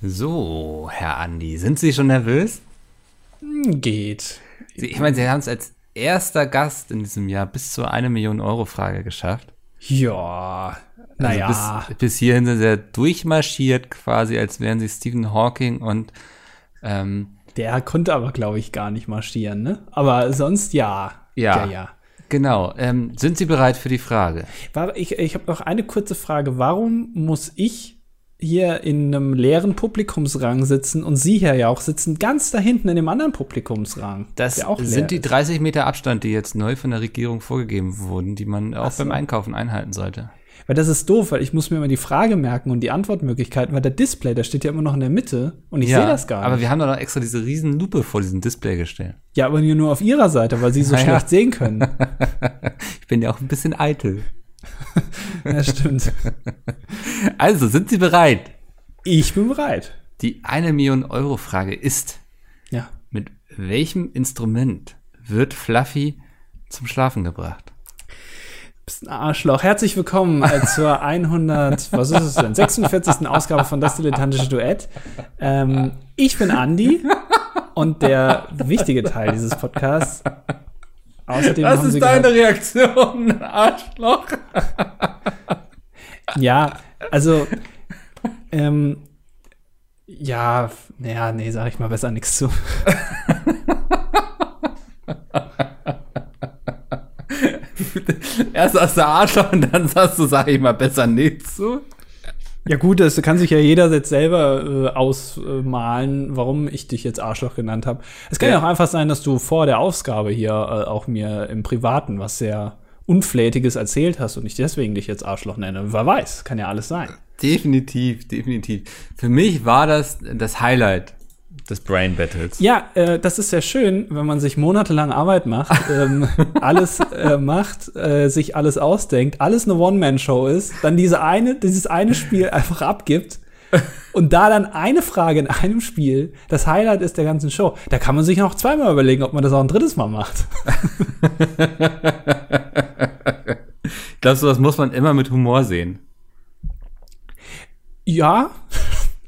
So, Herr Andi, sind Sie schon nervös? Geht. Ich meine, Sie haben es als erster Gast in diesem Jahr bis zur 1 Million Euro Frage geschafft. Ja, naja. Also bis, bis hierhin sind Sie durchmarschiert, quasi, als wären Sie Stephen Hawking und ähm, der konnte aber, glaube ich, gar nicht marschieren, ne? Aber sonst ja. Ja, ja. ja. Genau. Ähm, sind Sie bereit für die Frage? Ich, ich habe noch eine kurze Frage. Warum muss ich hier in einem leeren Publikumsrang sitzen und Sie hier ja auch sitzen ganz da hinten in dem anderen Publikumsrang? Das auch sind die 30 Meter Abstand, die jetzt neu von der Regierung vorgegeben wurden, die man auch so. beim Einkaufen einhalten sollte. Weil das ist doof, weil ich muss mir immer die Frage merken und die Antwortmöglichkeiten, weil der Display, der steht ja immer noch in der Mitte und ich ja, sehe das gar nicht. Aber wir haben doch noch extra diese riesen Lupe vor diesem Display gestellt. Ja, aber nur auf ihrer Seite, weil sie so naja. schlecht sehen können. ich bin ja auch ein bisschen eitel. ja, stimmt. Also, sind Sie bereit? Ich bin bereit. Die eine Million Euro Frage ist, ja. mit welchem Instrument wird Fluffy zum Schlafen gebracht? bist ein Arschloch. Herzlich willkommen äh, zur 100, was ist es denn, 46. Ausgabe von Das Dilettantische Duett. Ähm, ich bin Andi und der wichtige Teil dieses Podcasts. Außerdem das ist deine gehört, Reaktion, Arschloch. ja, also, ähm, ja, naja, nee, sag ich mal besser nichts zu. Erst sagst du Arschloch und dann sagst du, sag ich mal, besser nichts so. Ja gut, das kann sich ja jeder jetzt selber äh, ausmalen, warum ich dich jetzt Arschloch genannt habe. Es kann ja. ja. auch einfach sein, dass du vor der Ausgabe hier äh, auch mir im Privaten was sehr Unflätiges erzählt hast und ich deswegen dich jetzt Arschloch nenne. Wer weiß, kann ja alles sein. Definitiv, definitiv. Für mich war das das Highlight des Brain Battles. Ja, äh, das ist sehr schön, wenn man sich monatelang Arbeit macht, ähm, alles äh, macht, äh, sich alles ausdenkt, alles eine One-Man-Show ist, dann diese eine, dieses eine Spiel einfach abgibt und da dann eine Frage in einem Spiel das Highlight ist der ganzen Show. Da kann man sich noch zweimal überlegen, ob man das auch ein drittes Mal macht. Glaubst du, das muss man immer mit Humor sehen? Ja,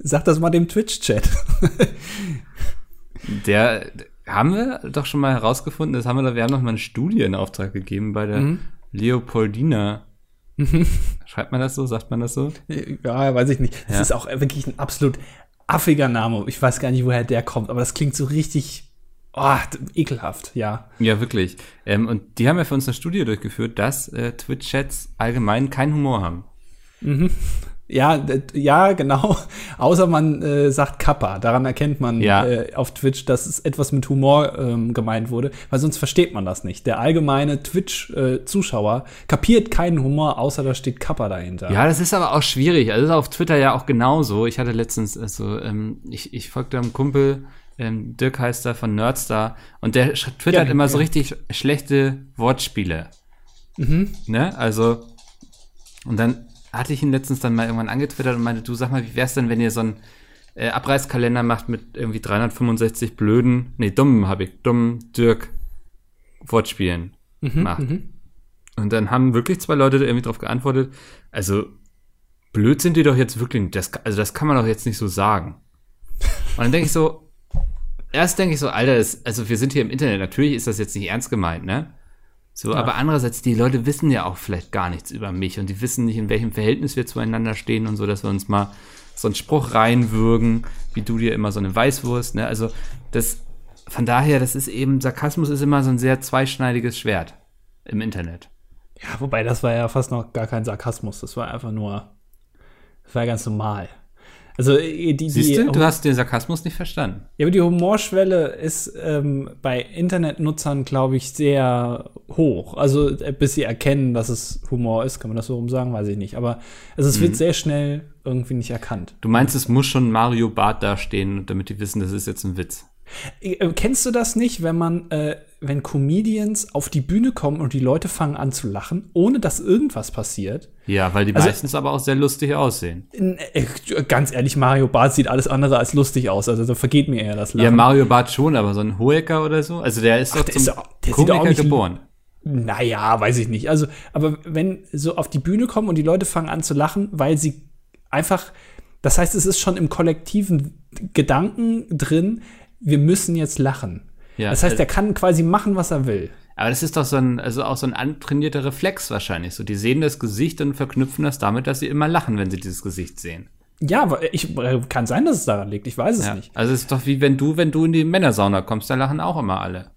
Sag das mal dem Twitch-Chat. Der haben wir doch schon mal herausgefunden, das haben wir, wir haben noch mal eine Studie in Auftrag gegeben bei der mhm. Leopoldina. Mhm. Schreibt man das so? Sagt man das so? Ja, weiß ich nicht. Das ja. ist auch wirklich ein absolut affiger Name. Ich weiß gar nicht, woher der kommt, aber das klingt so richtig Oh, ekelhaft, ja. Ja, wirklich. Ähm, und die haben ja für uns eine Studie durchgeführt, dass äh, Twitch-Chats allgemein keinen Humor haben. Mhm. Ja, ja, genau. Außer man äh, sagt Kappa. Daran erkennt man ja. äh, auf Twitch, dass es etwas mit Humor ähm, gemeint wurde, weil sonst versteht man das nicht. Der allgemeine Twitch-Zuschauer äh, kapiert keinen Humor, außer da steht Kappa dahinter. Ja, das ist aber auch schwierig. Also das ist auf Twitter ja auch genauso. Ich hatte letztens, also ähm, ich, ich folgte einem Kumpel, ähm, Dirk heißt er von Nerdstar, und der twittert ja, immer ja. so richtig schlechte Wortspiele. Mhm. Ne? Also, und dann hatte ich ihn letztens dann mal irgendwann angetwittert und meinte, du sag mal, wie wär's denn, wenn ihr so einen äh, Abreißkalender macht mit irgendwie 365 blöden, nee, dummen habe ich, dummen Dirk Wortspielen mhm, macht. Mhm. Und dann haben wirklich zwei Leute irgendwie drauf geantwortet, also blöd sind die doch jetzt wirklich, das, also das kann man doch jetzt nicht so sagen. Und dann denke ich so, erst denke ich so, Alter, das, also wir sind hier im Internet, natürlich ist das jetzt nicht ernst gemeint, ne? So, ja. aber andererseits, die Leute wissen ja auch vielleicht gar nichts über mich und die wissen nicht, in welchem Verhältnis wir zueinander stehen und so, dass wir uns mal so einen Spruch reinwürgen, wie du dir immer so eine Weißwurst, ne? Also, das, von daher, das ist eben, Sarkasmus ist immer so ein sehr zweischneidiges Schwert im Internet. Ja, wobei das war ja fast noch gar kein Sarkasmus, das war einfach nur, das war ganz normal. Also äh, die, Siehst du, du hast den Sarkasmus nicht verstanden. Ja, aber die Humorschwelle ist ähm, bei Internetnutzern, glaube ich, sehr hoch. Also äh, bis sie erkennen, dass es Humor ist, kann man das so rum sagen, weiß ich nicht. Aber also, es mhm. wird sehr schnell irgendwie nicht erkannt. Du meinst, es muss schon Mario Bart dastehen, damit die wissen, das ist jetzt ein Witz. Äh, kennst du das nicht, wenn man, äh, wenn Comedians auf die Bühne kommen und die Leute fangen an zu lachen, ohne dass irgendwas passiert? Ja, weil die also, meistens aber auch sehr lustig aussehen. Äh, ganz ehrlich, Mario Barth sieht alles andere als lustig aus. Also da vergeht mir eher das Lachen. Ja, Mario Barth schon, aber so ein Hoeker oder so. Also der ist Ach, doch der zum ist, der Komiker auch geboren. Naja, weiß ich nicht. Also, aber wenn so auf die Bühne kommen und die Leute fangen an zu lachen, weil sie einfach Das heißt, es ist schon im kollektiven Gedanken drin, wir müssen jetzt lachen. Ja, das heißt, äh, er kann quasi machen, was er will. Aber das ist doch so ein, also auch so ein antrainierter Reflex wahrscheinlich. So, die sehen das Gesicht und verknüpfen das damit, dass sie immer lachen, wenn sie dieses Gesicht sehen. Ja, aber ich äh, kann sein, dass es daran liegt. Ich weiß es Ja. nicht. Also es ist doch wie wenn du, wenn du in die Männersauna kommst, da lachen auch immer alle.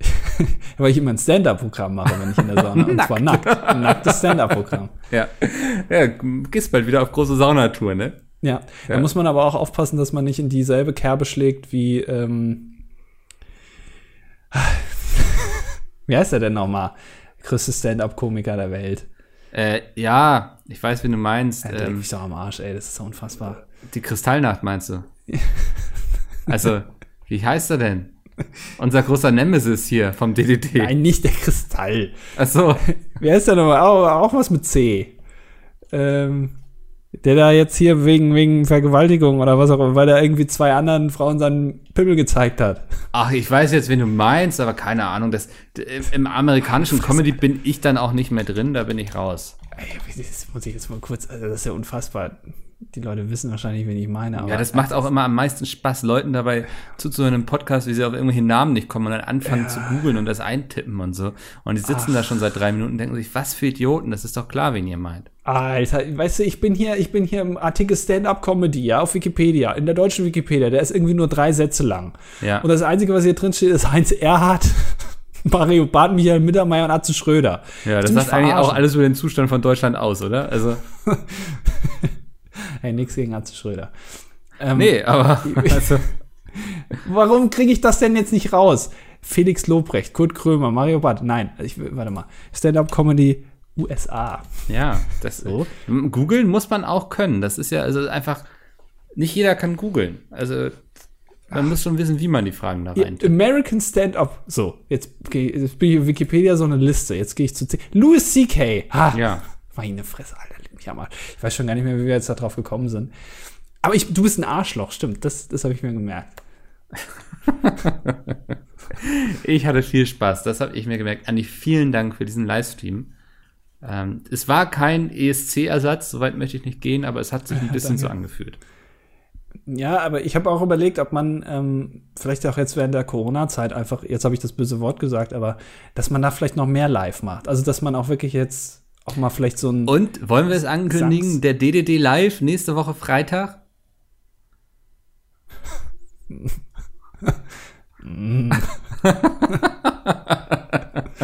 Weil ich immer ein Stand-up-Programm mache, wenn ich in der Sauna. und zwar nackt. Ein nacktes Stand-up-Programm. Ja. Ja, gehst bald wieder auf große Saunatour, ne? Ja. Da Ja. muss man aber auch aufpassen, dass man nicht in dieselbe Kerbe schlägt wie, ähm, wie heißt er denn nochmal? Größte Stand-up-Komiker der Welt. Äh, ja, ich weiß, wie du meinst. Ja, der Ähm, mich doch am Arsch, ey, das ist so unfassbar. die Kristallnacht meinst du? also, wie heißt er denn? Unser großer Nemesis hier vom DDT. Nein, nicht der Kristall. Ach so. Wer ist der nochmal? Auch, auch was mit C. Ähm, der da jetzt hier wegen, wegen Vergewaltigung oder was auch immer, weil er irgendwie zwei anderen Frauen seinen Pimmel gezeigt hat. Ach, ich weiß jetzt, wen du meinst, aber keine Ahnung. Das, im, amerikanischen Comedy bin ich dann auch nicht mehr drin, da bin ich raus. Ey, das muss ich jetzt mal kurz, also das ist ja unfassbar. Die Leute wissen wahrscheinlich, wen ich meine. Aber Ja, das macht auch immer am meisten Spaß, Leuten dabei zuzuhören im Podcast, wie sie auf irgendwelche Namen nicht kommen und dann anfangen zu googeln und das eintippen und so. Und die sitzen da schon seit drei Minuten und denken sich, was für Idioten, das ist doch klar, wen ihr meint. Alter, weißt du, ich bin hier, ich bin hier im Artikel Stand-up-Comedy, ja, auf Wikipedia, in der deutschen Wikipedia, der ist irgendwie nur drei Sätze lang. Ja. Und das Einzige, was hier drin steht, ist Heinz Erhardt, Mario Barth, Michael Mittermeier und Atze Schröder. Ja, das sagt eigentlich auch alles über den Zustand von Deutschland aus, oder? Also, Hey, nix gegen Atze Schröder. Ähm, nee, aber also, Warum kriege ich das denn jetzt nicht raus? Felix Lobrecht, Kurt Krömer, Mario Barth. Nein, ich, warte mal. Stand-up-Comedy USA. ja, das So. googeln muss man auch können. Das ist ja also einfach nicht jeder kann googeln. Also man muss schon wissen, wie man die Fragen da rein. American Stand-up. So, jetzt, jetzt bin ich auf Wikipedia so eine Liste. Jetzt gehe ich zu C. Louis C.K. Ha. Ja. Meine Fresse, Alter, leg mich am Arsch. Ich weiß schon gar nicht mehr, wie wir jetzt da drauf gekommen sind. Aber ich, du bist ein Arschloch, stimmt. Das, das habe ich mir gemerkt. Ich hatte viel Spaß, das habe ich mir gemerkt. Andi, vielen Dank für diesen Livestream. Ähm, es war kein ESC-Ersatz, soweit möchte ich nicht gehen, aber es hat sich ein bisschen so angefühlt. Ja, aber ich habe auch überlegt, ob man ähm, vielleicht auch jetzt während der Corona-Zeit einfach, jetzt habe ich das böse Wort gesagt, aber dass man da vielleicht noch mehr live macht. Also, dass man auch wirklich jetzt auch mal vielleicht so ein. Und wollen wir es ankündigen, Sag's. der DDD Live nächste Woche Freitag? ah,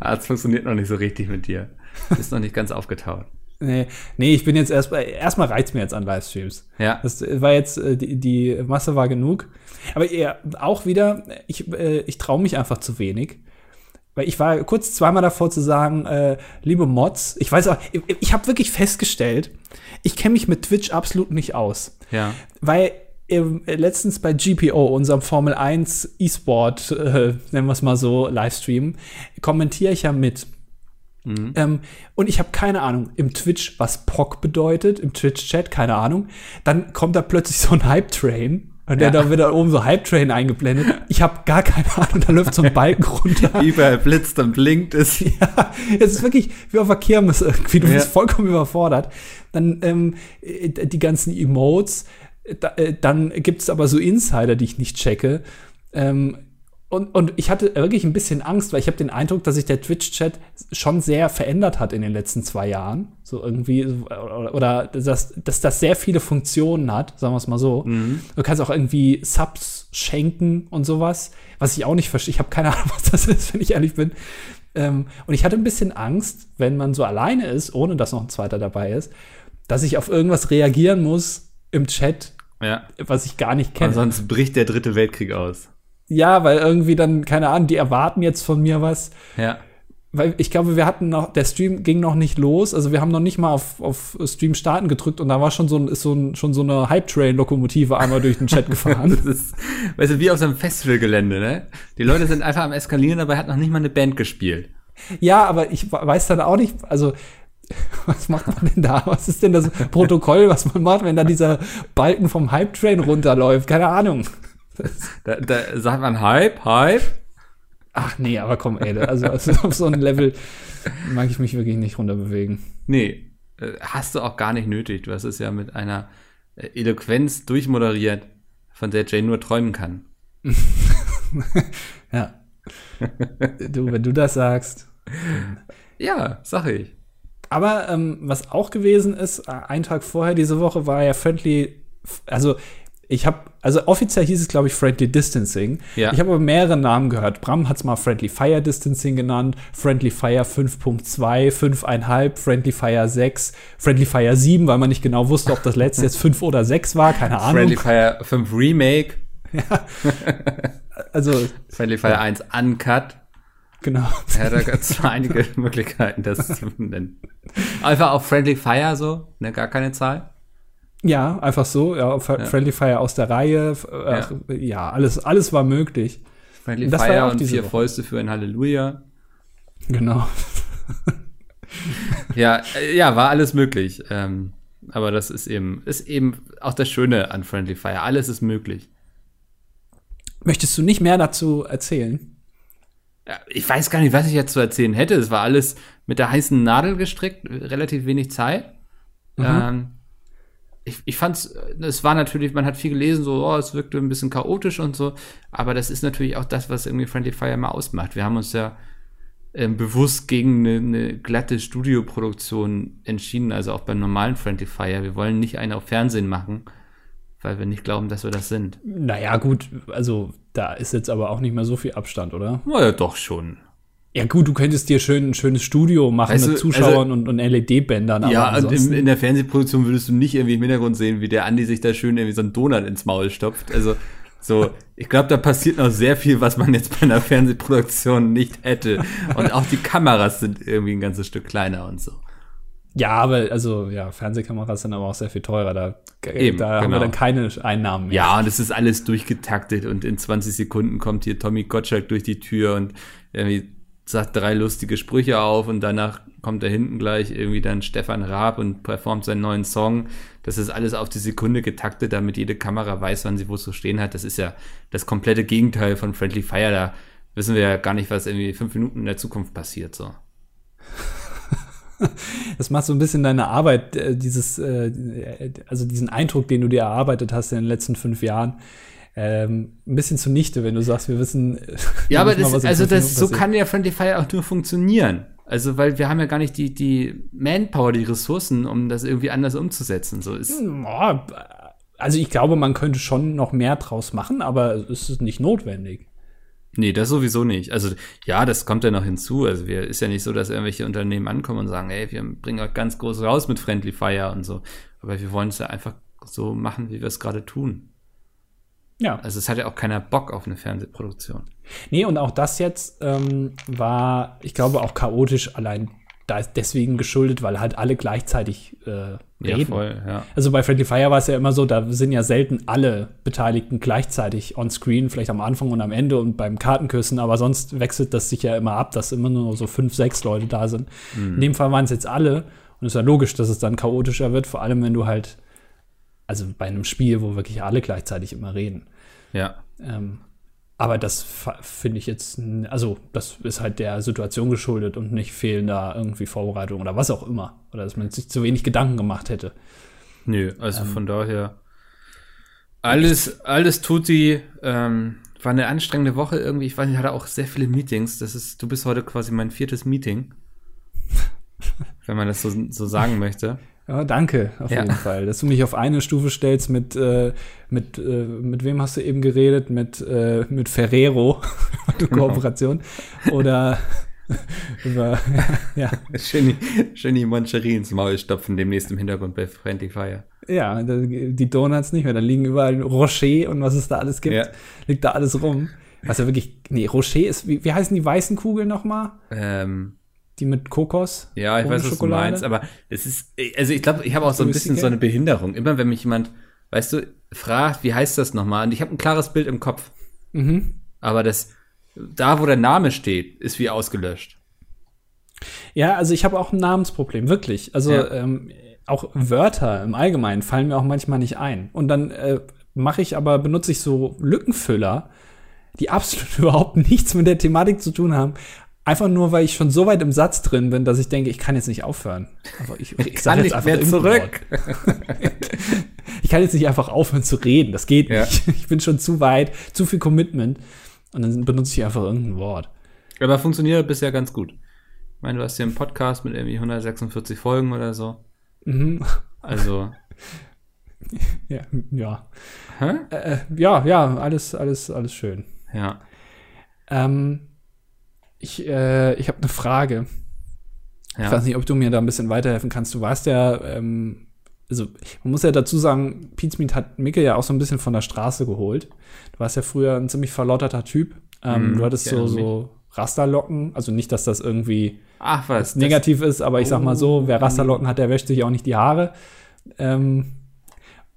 es funktioniert noch nicht so richtig mit dir. Ist noch nicht ganz aufgetaut. Nee, nee, ich bin jetzt erstmal, erstmal reizt mir jetzt an Livestreams. Ja. Das war jetzt, äh, die, die Masse war genug. Aber eher, auch wieder, ich, äh, ich traue mich einfach zu wenig. Weil ich war kurz zweimal davor zu sagen, äh, liebe Mods, ich weiß auch, ich, ich habe wirklich festgestellt, ich kenne mich mit Twitch absolut nicht aus. Ja. Weil letztens bei GPO, unserem Formel 1 E-Sport, äh, nennen wir es mal so, Livestream, kommentiere ich ja mit. Ähm, und ich habe keine Ahnung im Twitch, was POC bedeutet, im Twitch-Chat, keine Ahnung. Dann kommt da plötzlich so ein Hype-Train. Und der Ja. da wieder oben so Hype-Train eingeblendet. Ich habe gar keine Ahnung, da läuft so ein Balken runter. Überall blitzt und blinkt es. Ja, es ist wirklich wie auf der Kirmes irgendwie. Du Ja. bist vollkommen überfordert. Dann ähm, äh, die ganzen Emotes. Da, äh, dann gibt es aber so Insider, die ich nicht checke. Ähm, und, und ich hatte wirklich ein bisschen Angst, weil ich habe den Eindruck, dass sich der Twitch-Chat schon sehr verändert hat in den letzten zwei Jahren. So irgendwie, oder, oder dass, dass das sehr viele Funktionen hat, sagen wir es mal so. Du kannst auch irgendwie Subs schenken und sowas, was ich auch nicht verstehe. Ich habe keine Ahnung, was das ist, wenn ich ehrlich bin. Ähm, und ich hatte ein bisschen Angst, wenn man so alleine ist, ohne dass noch ein zweiter dabei ist, dass ich auf irgendwas reagieren muss im Chat, Ja. was ich gar nicht kenne. Ansonsten bricht der dritte Weltkrieg aus. Ja, weil irgendwie dann, keine Ahnung, die erwarten jetzt von mir was. Ja. Weil ich glaube, wir hatten noch, der Stream ging noch nicht los. Also wir haben noch nicht mal auf, auf Stream starten gedrückt und da war schon so, ein, ist so ein, schon so eine Hype-Train-Lokomotive einmal durch den Chat gefahren. Das ist, weißt du, wie auf so einem Festivalgelände, ne? Die Leute sind einfach am Eskalieren, dabei hat noch nicht mal eine Band gespielt. ja, aber ich weiß dann auch nicht, also was macht man denn da? Was ist denn das Protokoll, was man macht, wenn da dieser Balken vom Hype-Train runterläuft? Keine Ahnung. Da, da sagt man Hype, Hype. Ach nee, aber komm, ey, also, also auf so ein Level mag ich mich wirklich nicht runterbewegen. Nee. äh, hast du auch gar nicht nötig. Du hast es ja mit einer äh, Eloquenz durchmoderiert, von der Jane nur träumen kann. ja. du, wenn du das sagst. Ja, sag ich. Aber ähm, was auch gewesen ist, äh, ein Tag vorher diese Woche war ja Friendly, also ich habe, also offiziell hieß es, glaube ich, Friendly Distancing. Ja. Ich habe aber mehrere Namen gehört. Bram hat es mal Friendly Fire Distancing genannt, Friendly Fire 5.2, 5,5, Friendly Fire 6, Friendly Fire 7, weil man nicht genau wusste, ob das letzte jetzt 5 oder 6 war, keine Ahnung. Friendly Fire 5 Remake. Ja. Also. Friendly Fire 1 Uncut. Genau. Ja, da gibt es einige Möglichkeiten, das zu nennen. Einfach auf Friendly Fire so, ne, gar keine Zahl. Ja, einfach so, ja, ja. Friendly Fire aus der Reihe, ach, ja. ja, alles, alles war möglich. Friendly das Fire ja und vier Woche. Fäuste für ein Halleluja. Genau. ja, äh, ja, war alles möglich. Ähm, aber das ist eben, ist eben auch das Schöne an Friendly Fire. Alles ist möglich. Möchtest du nicht mehr dazu erzählen? Ich weiß gar nicht, was ich jetzt zu erzählen hätte. Es war alles mit der heißen Nadel gestrickt, relativ wenig Zeit. Mhm. Ähm, ich, ich fand es, war natürlich, man hat viel gelesen, so, oh, es wirkte ein bisschen chaotisch und so, aber das ist natürlich auch das, was irgendwie Friendly Fire mal ausmacht. Wir haben uns ja ähm, bewusst gegen eine, eine, glatte Studioproduktion entschieden, also auch beim normalen Friendly Fire. Wir wollen nicht einen auf Fernsehen machen, weil wir nicht glauben, dass wir das sind. Naja, gut, also da ist jetzt aber auch nicht mehr so viel Abstand, oder? Naja, doch schon. Ja gut, du könntest dir schön ein schönes Studio machen weißt du, mit Zuschauern also, und, und LED-Bändern. Ja, und in, in, der Fernsehproduktion würdest du nicht irgendwie im Hintergrund sehen, wie der Andi sich da schön irgendwie so einen Donut ins Maul stopft. Also so, ich glaube, da passiert noch sehr viel, was man jetzt bei einer Fernsehproduktion nicht hätte. Und auch die Kameras sind irgendwie ein ganzes Stück kleiner und so. Ja, aber also ja, Fernsehkameras sind aber auch sehr viel teurer. Da, Eben, da genau. haben wir genau. dann keine Einnahmen mehr. Ja, und es ist alles durchgetaktet und in 20 Sekunden kommt hier Tommy Gottschalk durch die Tür und irgendwie sagt drei lustige Sprüche auf und danach kommt da hinten gleich irgendwie dann Stefan Raab und performt seinen neuen Song. Das ist alles auf die Sekunde getaktet, damit jede Kamera weiß, wann sie wo zu stehen hat. Das ist ja das komplette Gegenteil von Friendly Fire. Da wissen wir ja gar nicht, was irgendwie fünf Minuten in der Zukunft passiert, so. das macht so ein bisschen deine Arbeit, äh, dieses, äh, also diesen Eindruck, den du dir erarbeitet hast in den letzten fünf Jahren, ähm, ein bisschen zunichte, wenn du sagst, wir wissen. Ja, aber das, also das, so kann ja Friendly Fire auch nur funktionieren. Also, weil wir haben ja gar nicht die, die Manpower, die Ressourcen, um das irgendwie anders umzusetzen. So ist. Also, ich glaube, man könnte schon noch mehr draus machen, aber es ist nicht notwendig. Nee, das sowieso nicht. Also ja, das kommt ja noch hinzu. Also wir ist ja nicht so, dass irgendwelche Unternehmen ankommen und sagen, ey, wir bringen euch ganz groß raus mit Friendly Fire und so. Aber wir wollen es ja einfach so machen, wie wir es gerade tun. Ja. Also es hat ja auch keiner Bock auf eine Fernsehproduktion. Nee, und auch das jetzt ähm, war, ich glaube, auch chaotisch allein da ist deswegen geschuldet, weil halt alle gleichzeitig äh, reden. Ja, voll, ja. Also bei Friendly Fire war es ja immer so, da sind ja selten alle Beteiligten gleichzeitig on screen, vielleicht am Anfang und am Ende und beim Kartenküssen, aber sonst wechselt das sich ja immer ab, dass immer nur so fünf, sechs Leute da sind. Mhm. In dem Fall waren es jetzt alle und es ist ja logisch, dass es dann chaotischer wird, vor allem wenn du halt, also bei einem Spiel, wo wirklich alle gleichzeitig immer reden. Ja. Ähm, aber das finde ich jetzt, also das ist halt der Situation geschuldet und nicht fehlender irgendwie Vorbereitung oder was auch immer. Oder dass man sich zu wenig Gedanken gemacht hätte. Nö, also ähm, von daher alles, alles tut sie. Ähm, war eine anstrengende Woche irgendwie. Ich weiß nicht, hatte auch sehr viele Meetings. Das ist, du bist heute quasi mein viertes Meeting. wenn man das so, so sagen möchte. Ja, danke, auf ja. jeden Fall. Dass du mich auf eine Stufe stellst mit, äh, mit, äh, mit wem hast du eben geredet? Mit, äh, mit Ferrero, genau. Kooperation. Oder über, ja. Schön, schön die Moncherie ins Maul stopfen, demnächst im Hintergrund bei Friendly Fire. Ja, die Donuts nicht mehr. Da liegen überall Rocher und was es da alles gibt. Ja. Liegt da alles rum. Was ja wirklich, nee, Rocher ist, wie, wie heißen die weißen Kugeln nochmal? Ähm, die mit Kokos. Ja, ich weiß, was Schokolade. du meinst, aber es ist, also ich glaube, ich habe auch so ein bisschen so eine Behinderung. Immer wenn mich jemand, weißt du, fragt, wie heißt das nochmal? Und ich habe ein klares Bild im Kopf. Mhm. Aber das, da wo der Name steht, ist wie ausgelöscht. Ja, also ich habe auch ein Namensproblem, wirklich. Also ja. ähm, auch Wörter im Allgemeinen fallen mir auch manchmal nicht ein. Und dann äh, mache ich aber, benutze ich so Lückenfüller, die absolut überhaupt nichts mit der Thematik zu tun haben, Einfach nur, weil ich schon so weit im Satz drin bin, dass ich denke, ich kann jetzt nicht aufhören. Aber ich, ich, ich kann nicht mehr zurück. ich kann jetzt nicht einfach aufhören zu reden. Das geht ja. nicht. Ich bin schon zu weit, zu viel Commitment. Und dann benutze ich einfach irgendein Wort. Aber funktioniert bisher ganz gut. Ich meine, du hast hier einen Podcast mit irgendwie 146 Folgen oder so. Mhm. Also. ja, ja. Hä? Äh, äh, ja, ja, alles, alles, alles schön. Ja. Ähm, ich äh, ich habe eine Frage. Ja. Ich weiß nicht, ob du mir da ein bisschen weiterhelfen kannst. Du warst ja, ähm, also man muss ja dazu sagen, Pizmeet hat Micke ja auch so ein bisschen von der Straße geholt. Du warst ja früher ein ziemlich verlotterter Typ. Ähm, mm, du hattest so, so Rasterlocken. Also nicht, dass das irgendwie Ach, was, negativ ist, aber ich sag mal so, wer Rasterlocken hat, der wäscht sich auch nicht die Haare. Ähm,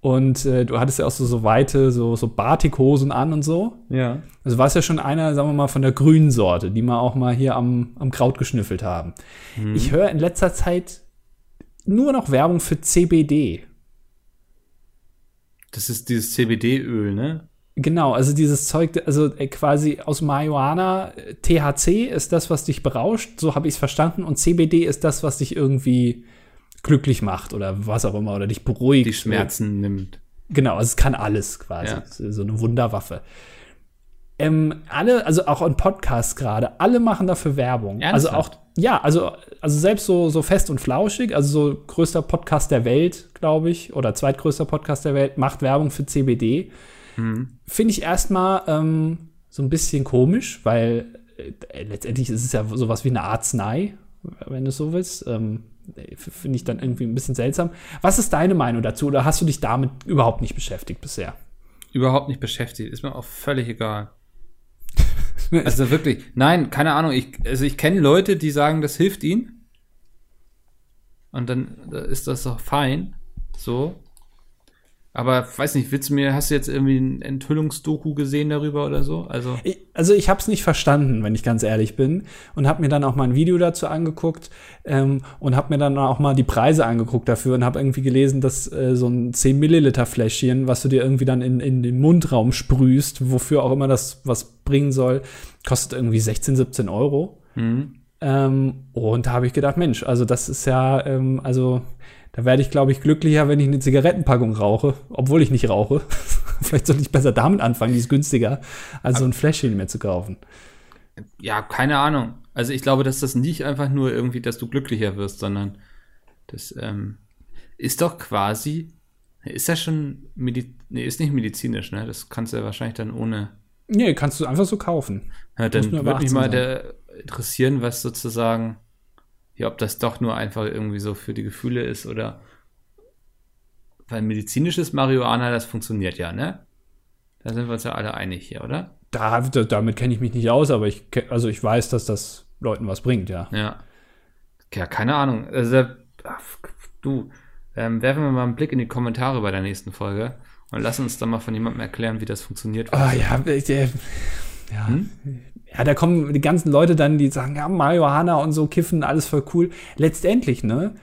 und äh, du hattest ja auch so, so weite, so, so Batikhosen an und so. Ja. Also warst ja schon einer, sagen wir mal, von der grünen Sorte, die wir auch mal hier am, am Kraut geschnüffelt haben. Mhm. Ich höre in letzter Zeit nur noch Werbung für CBD. Das ist dieses CBD-Öl, ne? Genau, also dieses Zeug, also äh, quasi aus Marihuana, THC ist das, was dich berauscht, so habe ich es verstanden, und CBD ist das, was dich irgendwie glücklich macht oder was auch immer oder dich beruhigt. Die Schmerzen oder, nimmt. Genau, also es kann alles quasi. Ja. So eine Wunderwaffe. Ähm, alle, also auch in Podcasts gerade, alle machen dafür Werbung. Ernsthaft? Also auch, ja, also, also selbst so, so fest und flauschig, also so größter Podcast der Welt, glaube ich, oder zweitgrößter Podcast der Welt, macht Werbung für CBD. Mhm. Finde ich erstmal ähm, so ein bisschen komisch, weil äh, letztendlich ist es ja sowas wie eine Arznei, wenn du so willst. Ähm, Finde ich dann irgendwie ein bisschen seltsam. Was ist deine Meinung dazu oder hast du dich damit überhaupt nicht beschäftigt bisher? Überhaupt nicht beschäftigt. Ist mir auch völlig egal. also wirklich, nein, keine Ahnung. Ich, also ich kenne Leute, die sagen, das hilft ihnen. Und dann ist das doch fein. So. Aber weiß nicht, willst du mir, hast du jetzt irgendwie ein Enthüllungsdoku gesehen darüber oder so? Also ich, also ich habe es nicht verstanden, wenn ich ganz ehrlich bin, und habe mir dann auch mal ein Video dazu angeguckt ähm, und habe mir dann auch mal die Preise angeguckt dafür und habe irgendwie gelesen, dass äh, so ein 10 Milliliter Fläschchen, was du dir irgendwie dann in, in den Mundraum sprühst, wofür auch immer das was bringen soll, kostet irgendwie 16, 17 Euro. Mhm. Ähm, und da habe ich gedacht, Mensch, also das ist ja, ähm, also da werde ich, glaube ich, glücklicher, wenn ich eine Zigarettenpackung rauche, obwohl ich nicht rauche. Vielleicht sollte ich besser damit anfangen, die ist günstiger, als so ein Fläschchen mehr zu kaufen. Ja, keine Ahnung. Also ich glaube, dass das nicht einfach nur irgendwie, dass du glücklicher wirst, sondern das ähm, ist doch quasi, ist das schon, Medi nee, ist nicht medizinisch, ne? Das kannst du ja wahrscheinlich dann ohne. Nee, kannst du einfach so kaufen. Ja, dann würde mich mal der interessieren, was sozusagen ja, ob das doch nur einfach irgendwie so für die Gefühle ist oder weil medizinisches Marihuana, das funktioniert ja, ne? Da sind wir uns ja alle einig hier, oder? Da, damit kenne ich mich nicht aus, aber ich, also ich weiß, dass das Leuten was bringt, ja. Ja. Ja, keine Ahnung. Also, du, ähm, werfen wir mal einen Blick in die Kommentare bei der nächsten Folge und lass uns dann mal von jemandem erklären, wie das funktioniert. Ah, ja, der, ja. Hm? Ja, da kommen die ganzen Leute dann, die sagen, ja, Marihuana und so kiffen, alles voll cool. Letztendlich, ne,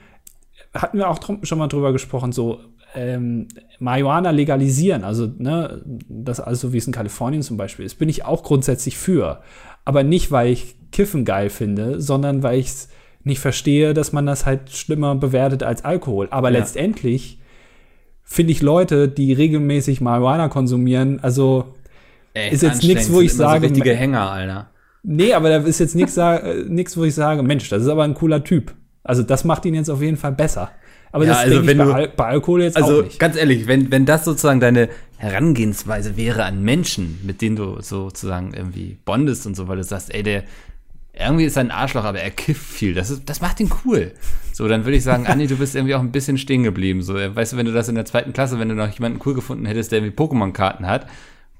hatten wir auch schon mal drüber gesprochen, so ähm, Marihuana legalisieren, also ne, das also wie es in Kalifornien zum Beispiel ist, bin ich auch grundsätzlich für. Aber nicht, weil ich Kiffen geil finde, sondern weil ich es nicht verstehe, dass man das halt schlimmer bewertet als Alkohol. Aber ja. letztendlich finde ich Leute, die regelmäßig Marihuana konsumieren, also Ey, ist jetzt nichts, wo ich sage. So richtige Hänger, Alter. Nee, aber da ist jetzt nichts, nichts, wo ich sage, Mensch, das ist aber ein cooler Typ. Also das macht ihn jetzt auf jeden Fall besser. Aber ja, das also wenn bei, du, bei Alkohol jetzt also, auch nicht. Ganz ehrlich, wenn, wenn das sozusagen deine Herangehensweise wäre an Menschen, mit denen du sozusagen irgendwie bondest und so, weil du sagst, ey, der irgendwie ist er ein Arschloch, aber er kifft viel. Das, ist, das macht ihn cool. So, dann würde ich sagen, Anni, du bist irgendwie auch ein bisschen stehen geblieben. So, weißt du, wenn du das in der zweiten Klasse, wenn du noch jemanden cool gefunden hättest, der irgendwie Pokémon-Karten hat,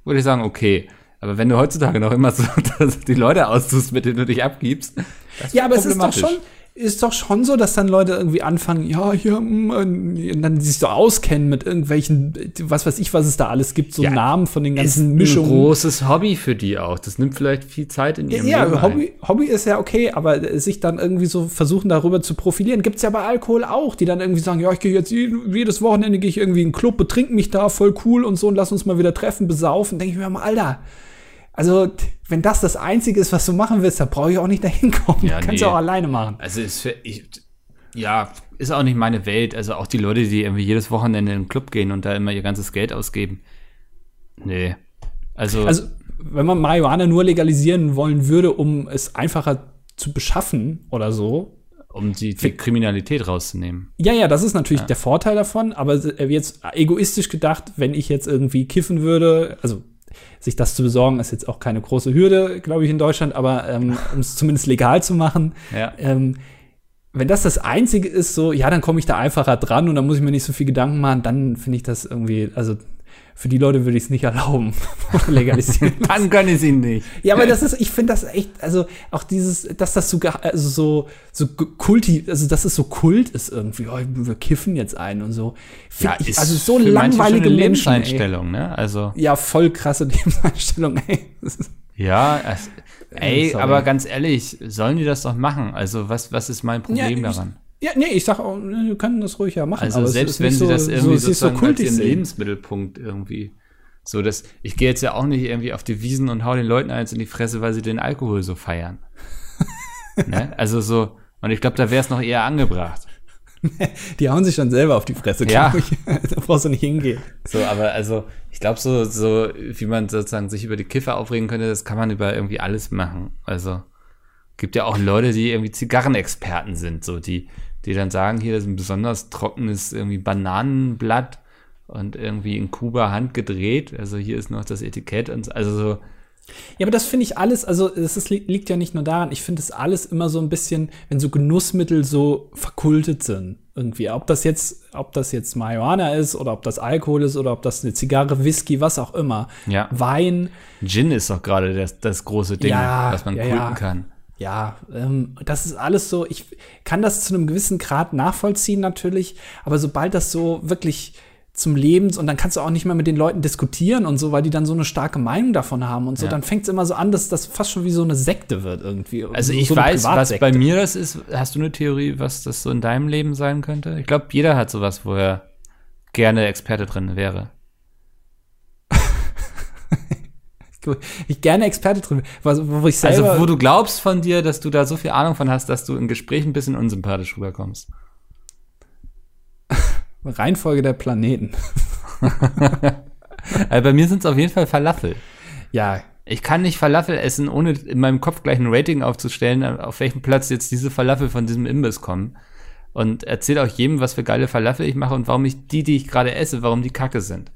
würde ich sagen, okay. Aber wenn du heutzutage noch immer so die Leute austust, mit denen du dich abgibst, das ja, aber es ist doch schon, ist doch schon so, dass dann Leute irgendwie anfangen, ja, hier, mm, und dann sich so auskennen mit irgendwelchen, was weiß ich, was es da alles gibt, so ja, Namen von den ganzen Mischungen. Ist ein großes Hobby für die auch. Das nimmt vielleicht viel Zeit in ihrem ja, Leben. Ja, Hobby, Hobby ist ja okay, aber sich dann irgendwie so versuchen, darüber zu profilieren, gibt es ja bei Alkohol auch, die dann irgendwie sagen, ja, ich gehe jetzt jedes Wochenende gehe ich irgendwie in einen Club, betrink mich da, voll cool und so und lass uns mal wieder treffen, besaufen. Denke ich mir mal, Alter, Also, wenn das das Einzige ist, was du machen willst, dann brauche ich auch nicht dahin kommen. Ja, du kannst nee. auch alleine machen. Also ist für ich, ja, ist auch nicht meine Welt. Also auch die Leute, die irgendwie jedes Wochenende in den Club gehen und da immer ihr ganzes Geld ausgeben. Nee. Also, Also, wenn man Marihuana nur legalisieren wollen würde, um es einfacher zu beschaffen oder so, um die, die Kriminalität rauszunehmen. Ja, ja, das ist natürlich der Vorteil davon, aber äh, jetzt egoistisch gedacht, wenn ich jetzt irgendwie kiffen würde, also sich das zu besorgen, ist jetzt auch keine große Hürde, glaube ich, in Deutschland, aber ähm, um es zumindest legal zu machen, Ja. ähm, wenn das das Einzige ist, so, ja, dann komme ich da einfacher dran und dann muss ich mir nicht so viel Gedanken machen, dann finde ich das irgendwie, also für die Leute würde ich es nicht erlauben, legalisieren. Dann kann ich ihn nicht. Ja, aber das ist, ich finde das echt, also auch dieses, dass das so, also so, so kulti, also dass es so Kult ist irgendwie, oh, wir kiffen jetzt ein und so. Find ich, also so für manche langweilige schon eine Menschen. Ey. Lebenseinstellung, ne? Also, Ja, voll krasse Lebenseinstellung, ey. Ja, es, ey, sorry. aber ganz ehrlich, sollen die das doch machen? Also, was, was ist mein Problem Ja, ich- daran? Ja, nee, ich sag auch, wir können das ruhig ja machen. Also selbst wenn sie so, das irgendwie so, es ist so sozusagen als ihren sehen. Lebensmittelpunkt irgendwie so, dass ich gehe jetzt ja auch nicht irgendwie auf die Wiesen und hau den Leuten eins in die Fresse, weil sie den Alkohol so feiern. ne? Also so, und ich glaube, da wäre es noch eher angebracht. Die hauen sich dann selber auf die Fresse, Ja. ich. da brauchst du nicht hingehen. So, aber also, ich glaube, so, so, wie man sozusagen sich über die Kiffer aufregen könnte, das kann man über irgendwie alles machen. Also, gibt ja auch Leute, die irgendwie Zigarrenexperten sind, so, die, die dann sagen, hier, ist ein besonders trockenes irgendwie Bananenblatt und irgendwie in Kuba handgedreht. Also, hier ist noch das Etikett und so, also so, Ja, aber das finde ich alles, also es liegt ja nicht nur daran, ich finde es alles immer so ein bisschen, wenn so Genussmittel so verkultet sind irgendwie. Ob das jetzt, ob das jetzt Marihuana ist oder ob das Alkohol ist oder ob das eine Zigarre, Whisky, was auch immer. Ja. Wein, Gin ist doch gerade das, das große Ding, Ja, was man ja, kulten ja. kann. Ja, ähm, das ist alles so, ich kann das zu einem gewissen Grad nachvollziehen natürlich, aber sobald das so wirklich zum Lebens und dann kannst du auch nicht mehr mit den Leuten diskutieren und so, weil die dann so eine starke Meinung davon haben und so, Ja. dann fängt es immer so an, dass das fast schon wie so eine Sekte wird irgendwie. Also so, ich so weiß, was bei mir das ist. Hast du eine Theorie, was das so in deinem Leben sein könnte? Ich glaube, jeder hat sowas, wo er gerne Experte drin wäre. Ich gerne Experte drin, was- wo ich selber Also wo du glaubst von dir, dass du da so viel Ahnung von hast, dass du in Gesprächen ein bisschen unsympathisch rüberkommst. Reihenfolge der Planeten. Also bei mir sind es auf jeden Fall Falafel. Ja, Ich kann nicht Falafel essen, ohne in meinem Kopf gleich ein Rating aufzustellen, auf welchem Platz jetzt diese Falafel von diesem Imbiss kommen. Und erzähle auch jedem, was für geile Falafel ich mache und warum ich die, die ich gerade esse, warum die kacke sind.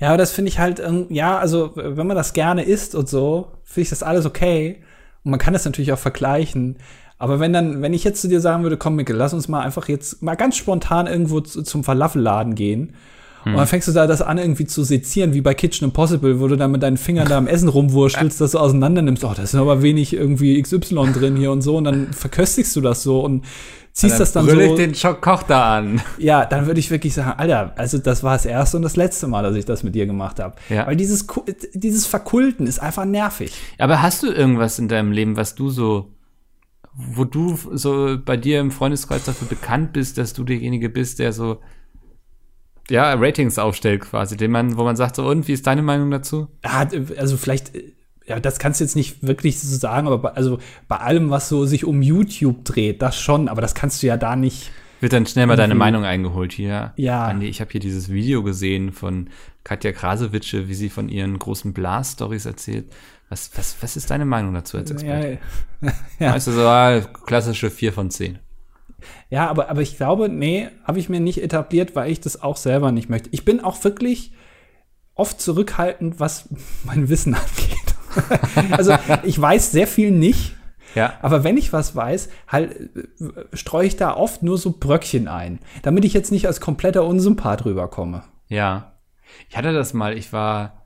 Ja, aber das finde ich halt, ähm, ja, also wenn man das gerne isst und so, finde ich das alles okay. Und man kann das natürlich auch vergleichen. Aber wenn dann, wenn ich jetzt zu dir sagen würde, komm, Mikkel, lass uns mal einfach jetzt mal ganz spontan irgendwo zu, zum Falafelladen gehen. Und dann fängst du da das an, irgendwie zu sezieren, wie bei Kitchen Impossible, wo du dann mit deinen Fingern da am Essen rumwurschtelst, dass du auseinander nimmst. Oh, da ist aber wenig irgendwie XY drin hier und so. Und dann verköstigst du das so und ziehst das dann brüll so. ich den Schock Koch da an. Ja, dann würde ich wirklich sagen, Alter, also das war das erste und das letzte Mal, dass ich das mit dir gemacht habe. Ja. Weil dieses, dieses Verkulten ist einfach nervig. Aber hast du irgendwas in deinem Leben, was du so, wo du so bei dir im Freundeskreis dafür bekannt bist, dass du derjenige bist, der so, ja, Ratings aufstellt quasi, den man, wo man sagt so, und wie ist deine Meinung dazu? Also vielleicht, ja, das kannst du jetzt nicht wirklich so sagen, aber bei, also bei allem, was so sich um YouTube dreht, das schon, aber das kannst du ja da nicht. Wird dann schnell mal deine Meinung eingeholt hier. Ja. Andi, ich habe hier dieses Video gesehen von Katja Krasowitsche, wie sie von ihren großen Blast-Stories erzählt. Was, was, was ist deine Meinung dazu als Experte? Ja, ja. Weißt du, so ah, klassische 4 von 10. Ja, aber, aber ich glaube, nee, habe ich mir nicht etabliert, weil ich das auch selber nicht möchte. Ich bin auch wirklich oft zurückhaltend, was mein Wissen angeht. also ich weiß sehr viel nicht, Ja. aber wenn ich was weiß, halt äh, streue ich da oft nur so Bröckchen ein, damit ich jetzt nicht als kompletter Unsympath rüberkomme. Ja. Ich hatte das mal, ich war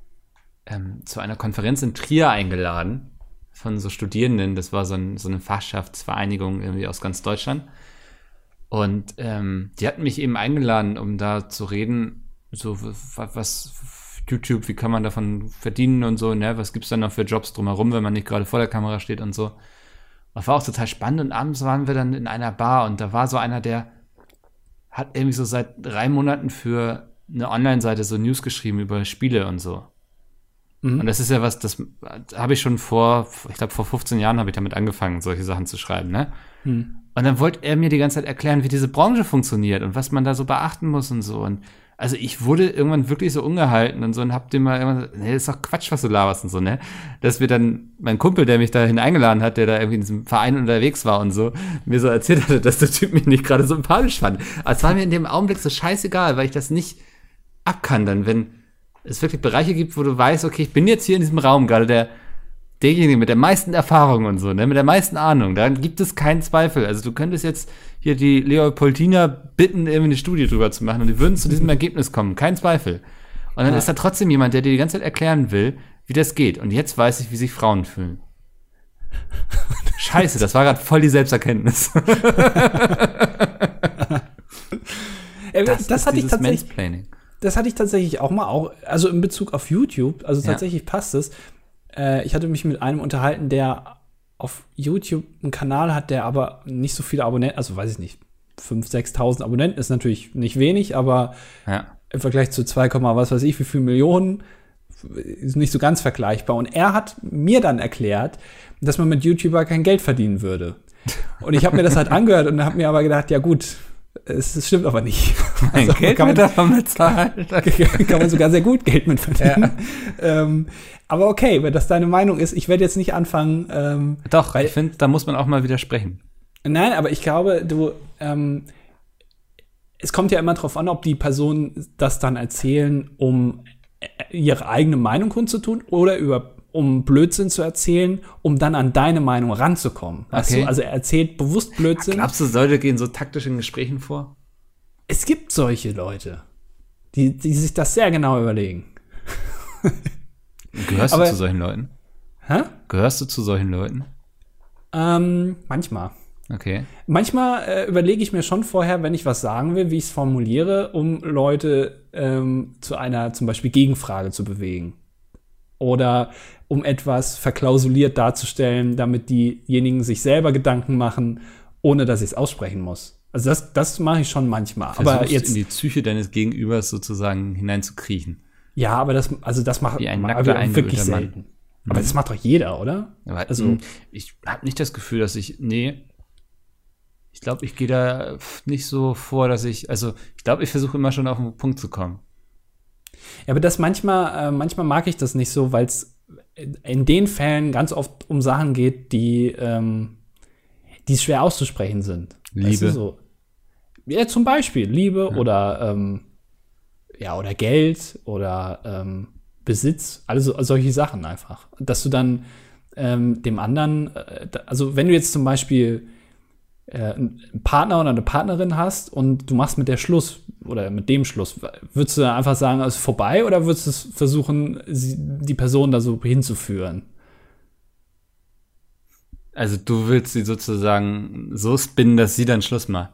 ähm, zu einer Konferenz in Trier eingeladen von so Studierenden. Das war so, ein, so eine Fachschaftsvereinigung irgendwie aus ganz Deutschland. Und ähm, die hatten mich eben eingeladen, um da zu reden, so was YouTube, wie kann man davon verdienen und so, ne? Was gibt's dann noch für Jobs drumherum, wenn man nicht gerade vor der Kamera steht und so. Das war auch total spannend und abends waren wir dann in einer Bar und da war so einer, der hat irgendwie so seit drei Monaten für eine Online-Seite so News geschrieben über Spiele und so. Mhm. Und das ist ja was, das habe ich schon vor, ich glaube vor 15 Jahren habe ich damit angefangen, solche Sachen zu schreiben, ne? Mhm. Und dann wollte er mir die ganze Zeit erklären, wie diese Branche funktioniert und was man da so beachten muss und so. Und also ich wurde irgendwann wirklich so ungehalten und so und hab dem mal irgendwann, nee, ist doch Quatsch, was du laberst und so, ne? Dass wir dann, mein Kumpel, der mich dahin eingeladen hat, der da irgendwie in diesem Verein unterwegs war und so, mir so erzählt hatte, dass der Typ mich nicht gerade sympathisch fand. Aber es war mir in dem Augenblick so scheißegal, weil ich das nicht abkann dann, wenn es wirklich Bereiche gibt, wo du weißt, okay, ich bin jetzt hier in diesem Raum, gerade der, derjenige mit der meisten Erfahrung und so, ne, mit der meisten Ahnung, da gibt es keinen Zweifel. Also du könntest jetzt hier die Leopoldina bitten, irgendwie eine Studie drüber zu machen und die würden zu diesem Ergebnis kommen, kein Zweifel. Und dann ja. ist da trotzdem jemand, der dir die ganze Zeit erklären will, wie das geht. Und jetzt weiß ich, wie sich Frauen fühlen. Scheiße, das war gerade voll die Selbsterkenntnis. das, das hatte ich tatsächlich das hatte ich tatsächlich auch mal, auch, also in Bezug auf YouTube, also tatsächlich ja. passt es. Äh, ich hatte mich mit einem unterhalten, der auf YouTube einen Kanal hat, der aber nicht so viele Abonnenten, also weiß ich nicht, 5.000, 6.000 Abonnenten ist natürlich nicht wenig, aber ja. im Vergleich zu 2, was weiß ich, wie viele Millionen ist nicht so ganz vergleichbar. Und er hat mir dann erklärt, dass man mit YouTuber kein Geld verdienen würde. Und ich habe mir das halt angehört und habe mir aber gedacht, ja gut, es, es stimmt aber nicht. Also, Geld kann man davon bezahlen. kann man sogar sehr gut Geld mit verdienen. Ja. Ähm, aber okay, wenn das deine Meinung ist, ich werde jetzt nicht anfangen. Ähm, Doch, weil, ich finde, da muss man auch mal widersprechen. Nein, aber ich glaube, du, ähm, es kommt ja immer darauf an, ob die Personen das dann erzählen, um äh, ihre eigene Meinung kundzutun oder über um Blödsinn zu erzählen, um dann an deine Meinung ranzukommen. Weißt okay. du? Also er erzählt bewusst Blödsinn. Glaubst du, Leute gehen so taktisch in Gesprächen vor? Es gibt solche Leute, die, die sich das sehr genau überlegen. Gehörst Aber, du zu solchen Leuten? Hä? Gehörst du zu solchen Leuten? Ähm, manchmal. Okay. Manchmal äh, überlege ich mir schon vorher, wenn ich was sagen will, wie ich es formuliere, um Leute ähm, zu einer zum Beispiel Gegenfrage zu bewegen oder um etwas verklausuliert darzustellen, damit diejenigen sich selber Gedanken machen, ohne dass ich es aussprechen muss. Also das, das mache ich schon manchmal. Versuchst aber jetzt in die Psyche deines Gegenübers sozusagen hineinzukriechen. Ja, aber das, also das macht Wie ein nackter, wirklich selten. Aber das macht doch jeder, oder? Aber also ich habe nicht das Gefühl, dass ich nee, ich glaube, ich gehe da nicht so vor, dass ich also ich glaube, ich versuche immer schon auf den Punkt zu kommen. Ja, aber das manchmal, äh, manchmal mag ich das nicht so, weil es in den Fällen ganz oft um Sachen geht, die, ähm, die schwer auszusprechen sind. Liebe. Weißt du, so. Ja, zum Beispiel Liebe ja. oder ähm, ja, oder Geld oder ähm, Besitz, also solche Sachen einfach. Dass du dann ähm, dem anderen, äh, also wenn du jetzt zum Beispiel einen Partner oder eine Partnerin hast und du machst mit der Schluss oder mit dem Schluss, würdest du einfach sagen, es ist vorbei oder würdest du versuchen, die Person da so hinzuführen? Also du willst sie sozusagen so spinnen, dass sie dann Schluss macht.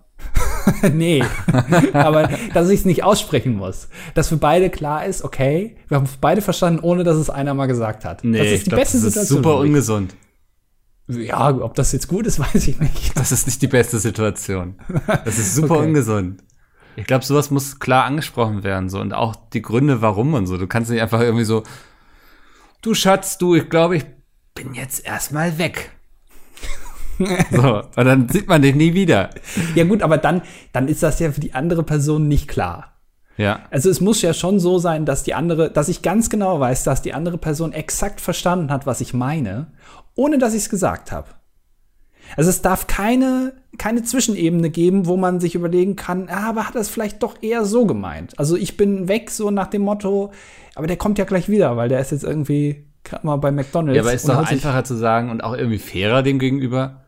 nee, aber dass ich es nicht aussprechen muss. Dass für beide klar ist, okay, wir haben beide verstanden, ohne dass es einer mal gesagt hat. Nee, das ist die glaub, beste das ist Situation. Super ungesund. Ja, ob das jetzt gut ist, weiß ich nicht. Das ist nicht die beste Situation. Das ist super okay. ungesund. Ich glaube, sowas muss klar angesprochen werden, so und auch die Gründe, warum und so. Du kannst nicht einfach irgendwie so, du Schatz, du, ich glaube, ich bin jetzt erstmal weg. so, und dann sieht man dich nie wieder. Ja, gut, aber dann, dann ist das ja für die andere Person nicht klar. Ja. Also es muss ja schon so sein, dass die andere, dass ich ganz genau weiß, dass die andere Person exakt verstanden hat, was ich meine ohne dass ich es gesagt habe. Also es darf keine, keine Zwischenebene geben, wo man sich überlegen kann, ah, aber hat er es vielleicht doch eher so gemeint. Also ich bin weg, so nach dem Motto, aber der kommt ja gleich wieder, weil der ist jetzt irgendwie gerade mal bei McDonalds. Ja, aber ist doch einfacher zu sagen und auch irgendwie fairer dem gegenüber.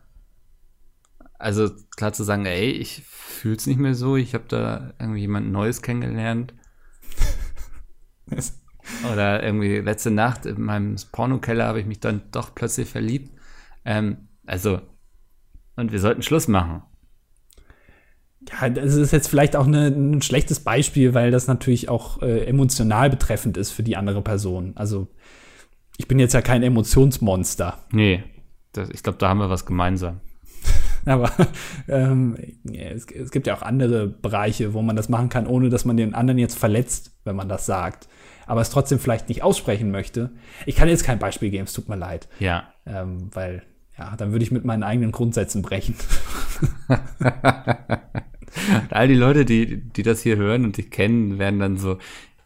Also klar zu sagen, ey, ich fühl's nicht mehr so, ich habe da irgendwie jemand Neues kennengelernt. Oder irgendwie letzte Nacht in meinem Pornokeller habe ich mich dann doch plötzlich verliebt. Ähm, also, und wir sollten Schluss machen. Ja, das ist jetzt vielleicht auch eine, ein schlechtes Beispiel, weil das natürlich auch äh, emotional betreffend ist für die andere Person. Also, ich bin jetzt ja kein Emotionsmonster. Nee, das, ich glaube, da haben wir was gemeinsam. Aber ähm, es, es, gibt ja auch andere Bereiche, wo man das machen kann, ohne dass man den anderen jetzt verletzt, wenn man das sagt. Aber es trotzdem vielleicht nicht aussprechen möchte. Ich kann jetzt kein Beispiel geben, es tut mir leid. Ja. Ähm, weil, ja, dann würde ich mit meinen eigenen Grundsätzen brechen. all die Leute, die, die das hier hören und dich kennen, werden dann so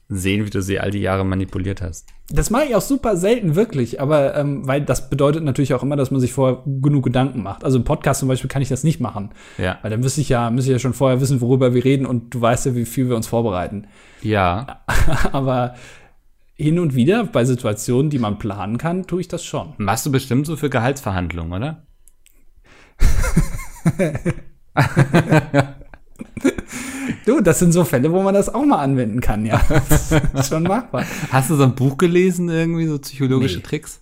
sehen, wie du sie all die Jahre manipuliert hast. Das mache ich auch super selten, wirklich. Aber ähm, weil das bedeutet natürlich auch immer, dass man sich vorher genug Gedanken macht. Also im Podcast zum Beispiel kann ich das nicht machen. Ja. Weil dann müsste ich ja, müsste ich ja schon vorher wissen, worüber wir reden und du weißt ja, wie viel wir uns vorbereiten. Ja. Aber hin und wieder bei Situationen, die man planen kann, tue ich das schon. Machst du bestimmt so für Gehaltsverhandlungen, oder? Du, das sind so Fälle, wo man das auch mal anwenden kann, ja. Das ist schon machbar. Hast du so ein Buch gelesen, irgendwie, so psychologische Nee. Tricks?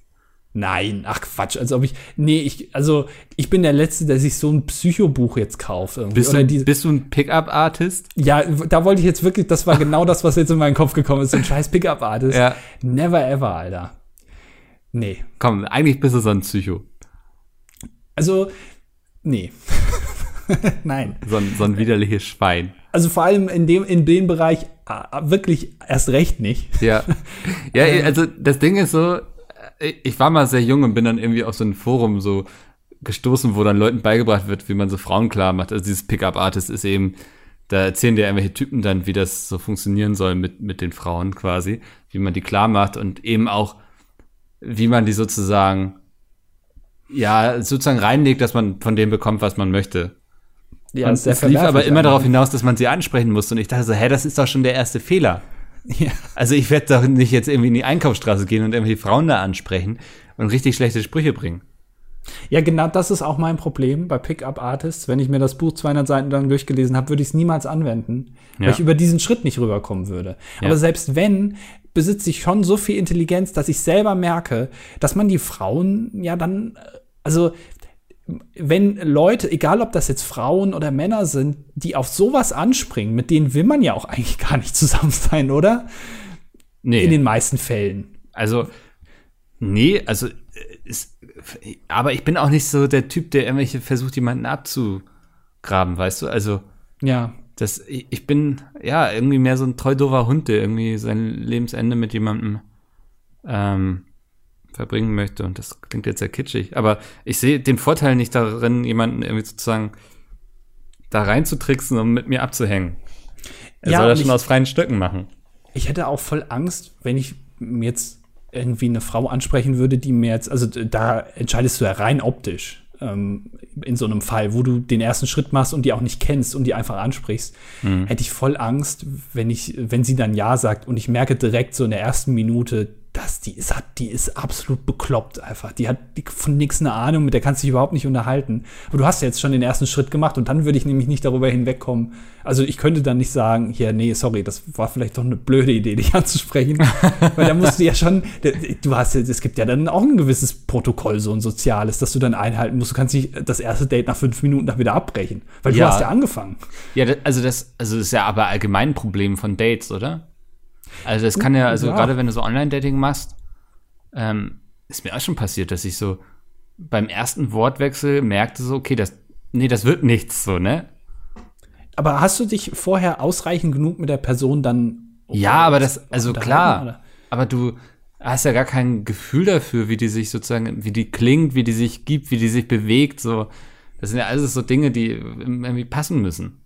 Nein, ach Quatsch, als ob ich. Nee, ich, also ich bin der Letzte, der sich so ein Psychobuch jetzt kauft. Irgendwie. Bist du, bist du ein Pickup-Artist? ja, da wollte ich jetzt wirklich, das war genau das, was jetzt in meinen Kopf gekommen ist, so ein scheiß Pickup-Artist. Ja. Never ever, Alter. Nee. Komm, eigentlich bist du so ein Psycho. Also, nee. Nein. So ein, so ein widerliches Schwein. Also vor allem in dem, in dem Bereich ah, wirklich erst recht nicht. Ja. Ja, also das Ding ist so, äh, ich war mal sehr jung und bin dann irgendwie auf so ein Forum so gestoßen, wo dann Leuten beigebracht wird, wie man so Frauen klar macht. Also dieses Pickup-Artist ist eben, da erzählen dir irgendwelche Typen dann, wie das so funktionieren soll mit, mit den Frauen quasi, wie man die klar macht und eben auch, wie man die sozusagen, ja, sozusagen reinlegt, dass man von dem bekommt, was man möchte. Ja, und es lief aber immer darauf hinaus, dass man sie ansprechen musste. Und ich dachte so, hä, das ist doch schon der erste Fehler. Ja. Also ich werde doch nicht jetzt irgendwie in die Einkaufsstraße gehen und irgendwie Frauen da ansprechen und richtig schlechte Sprüche bringen. Ja, genau das ist auch mein Problem bei Pickup Artists. Wenn ich mir das Buch 200 Seiten lang durchgelesen habe, würde ich es niemals anwenden, weil Ja. ich über diesen Schritt nicht rüberkommen würde. Ja. Aber selbst wenn, besitze ich schon so viel Intelligenz, dass ich selber merke, dass man die Frauen ja dann, also wenn Leute, egal ob das jetzt Frauen oder Männer sind, die auf sowas anspringen, mit denen will man ja auch eigentlich gar nicht zusammen sein, oder? Nee. In den meisten Fällen. Also, nee, also, äh, ist, aber ich bin auch nicht so der Typ, der irgendwelche versucht, jemanden abzugraben, weißt du? Also, Ja. das, ich ich bin, ja, irgendwie mehr so ein treu doofer Hund, der irgendwie sein Lebensende mit jemandem ähm, verbringen möchte. Und das klingt jetzt sehr kitschig. Aber ich sehe den Vorteil nicht darin, jemanden irgendwie sozusagen da reinzutricksen, um mit mir abzuhängen. Er Ja, soll das schon ich- aus freien Stücken machen. Ich hätte auch voll Angst, wenn ich mir jetzt irgendwie eine Frau ansprechen würde, die mir jetzt, also da entscheidest du ja rein optisch ähm, in so einem Fall, wo du den ersten Schritt machst und die auch nicht kennst und die einfach ansprichst, hätte ich voll Angst, wenn ich, wenn sie dann ja sagt und ich merke direkt so in der ersten Minute, dass die ist, hat- die ist absolut bekloppt einfach. Die hat von nichts eine Ahnung, mit der kannst du dich überhaupt nicht unterhalten. Aber du hast ja jetzt schon den ersten Schritt gemacht und dann würde ich nämlich nicht darüber hinwegkommen. Also ich könnte dann nicht sagen, hier, nee, sorry, das war vielleicht doch eine blöde Idee, dich anzusprechen. Weil da musst du ja schon, du hast ja, es gibt ja dann auch ein gewisses Protokoll, so ein soziales, das du dann einhalten musst. Du kannst nicht das erste Date nach fünf Minuten dann wieder abbrechen. Weil du Ja. hast ja angefangen. Ja, das, also das, also das ist ja aber allgemein ein Problem von Dates, oder? Also das kann ja, also Ja. gerade wenn du so Online-Dating machst, ähm, ist mir auch schon passiert, dass ich so beim ersten Wortwechsel merkte so, okay, das, nee, das wird nichts, so, ne? Aber hast du dich vorher ausreichend genug mit der Person dann Ja, aber das, also klar, oder? aber du hast ja gar kein Gefühl dafür, wie die sich sozusagen, wie die klingt, wie die sich gibt, wie die sich bewegt, so. Das sind ja alles so Dinge, die irgendwie passen müssen.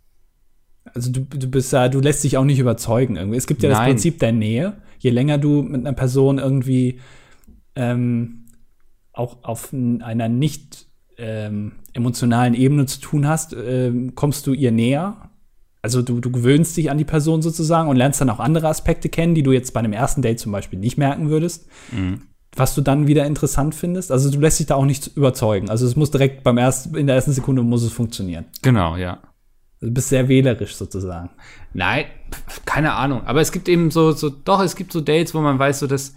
Also du, du bist ja, du lässt dich auch nicht überzeugen irgendwie. Es gibt ja das Nein. Prinzip der Nähe. Je länger du mit einer Person irgendwie ähm, auch auf einer nicht ähm, emotionalen Ebene zu tun hast, ähm, kommst du ihr näher. Also du, du gewöhnst dich an die Person sozusagen und lernst dann auch andere Aspekte kennen, die du jetzt bei einem ersten Date zum Beispiel nicht merken würdest. Was du dann wieder interessant findest. Also du lässt dich da auch nicht überzeugen. Also es muss direkt beim ersten, in der ersten Sekunde muss es funktionieren. Genau, ja. Du bist sehr wählerisch sozusagen. Nein, keine Ahnung. Aber es gibt eben so, so, doch, es gibt so Dates, wo man weiß, so dass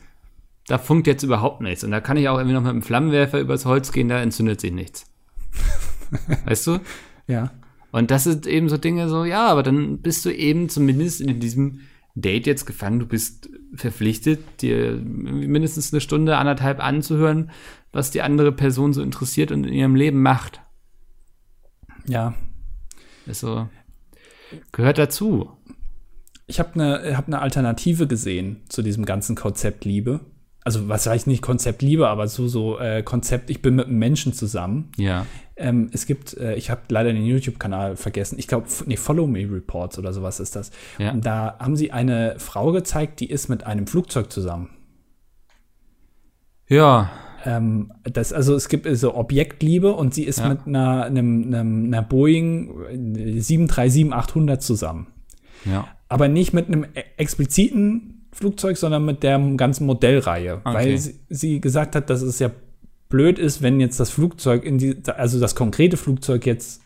da funkt jetzt überhaupt nichts. Und da kann ich auch irgendwie noch mit einem Flammenwerfer übers Holz gehen, da entzündet sich nichts. weißt du? Ja. Und das sind eben so Dinge, so, ja, aber dann bist du eben zumindest in diesem Date jetzt gefangen. Du bist verpflichtet, dir mindestens eine Stunde, anderthalb anzuhören, was die andere Person so interessiert und in ihrem Leben macht. Ja, Ist so, gehört dazu. Ich habe eine hab ne Alternative gesehen zu diesem ganzen Konzept Liebe. Also, was heißt nicht Konzept Liebe, aber so, so äh, Konzept, ich bin mit einem Menschen zusammen. Ja. Ähm, es gibt, äh, ich habe leider den YouTube-Kanal vergessen. Ich glaube, nee, Follow Me Reports oder sowas ist das. Ja. Und da haben sie eine Frau gezeigt, die ist mit einem Flugzeug zusammen. Ja. Ähm, das, also es gibt so Objektliebe und sie ist Ja. mit einer, einem, einem, einer Boeing 737-800 zusammen. Ja. Aber nicht mit einem e- expliziten Flugzeug, sondern mit der ganzen Modellreihe. Okay. Weil sie, sie gesagt hat, dass es ja blöd ist, wenn jetzt das Flugzeug in die, also das konkrete Flugzeug jetzt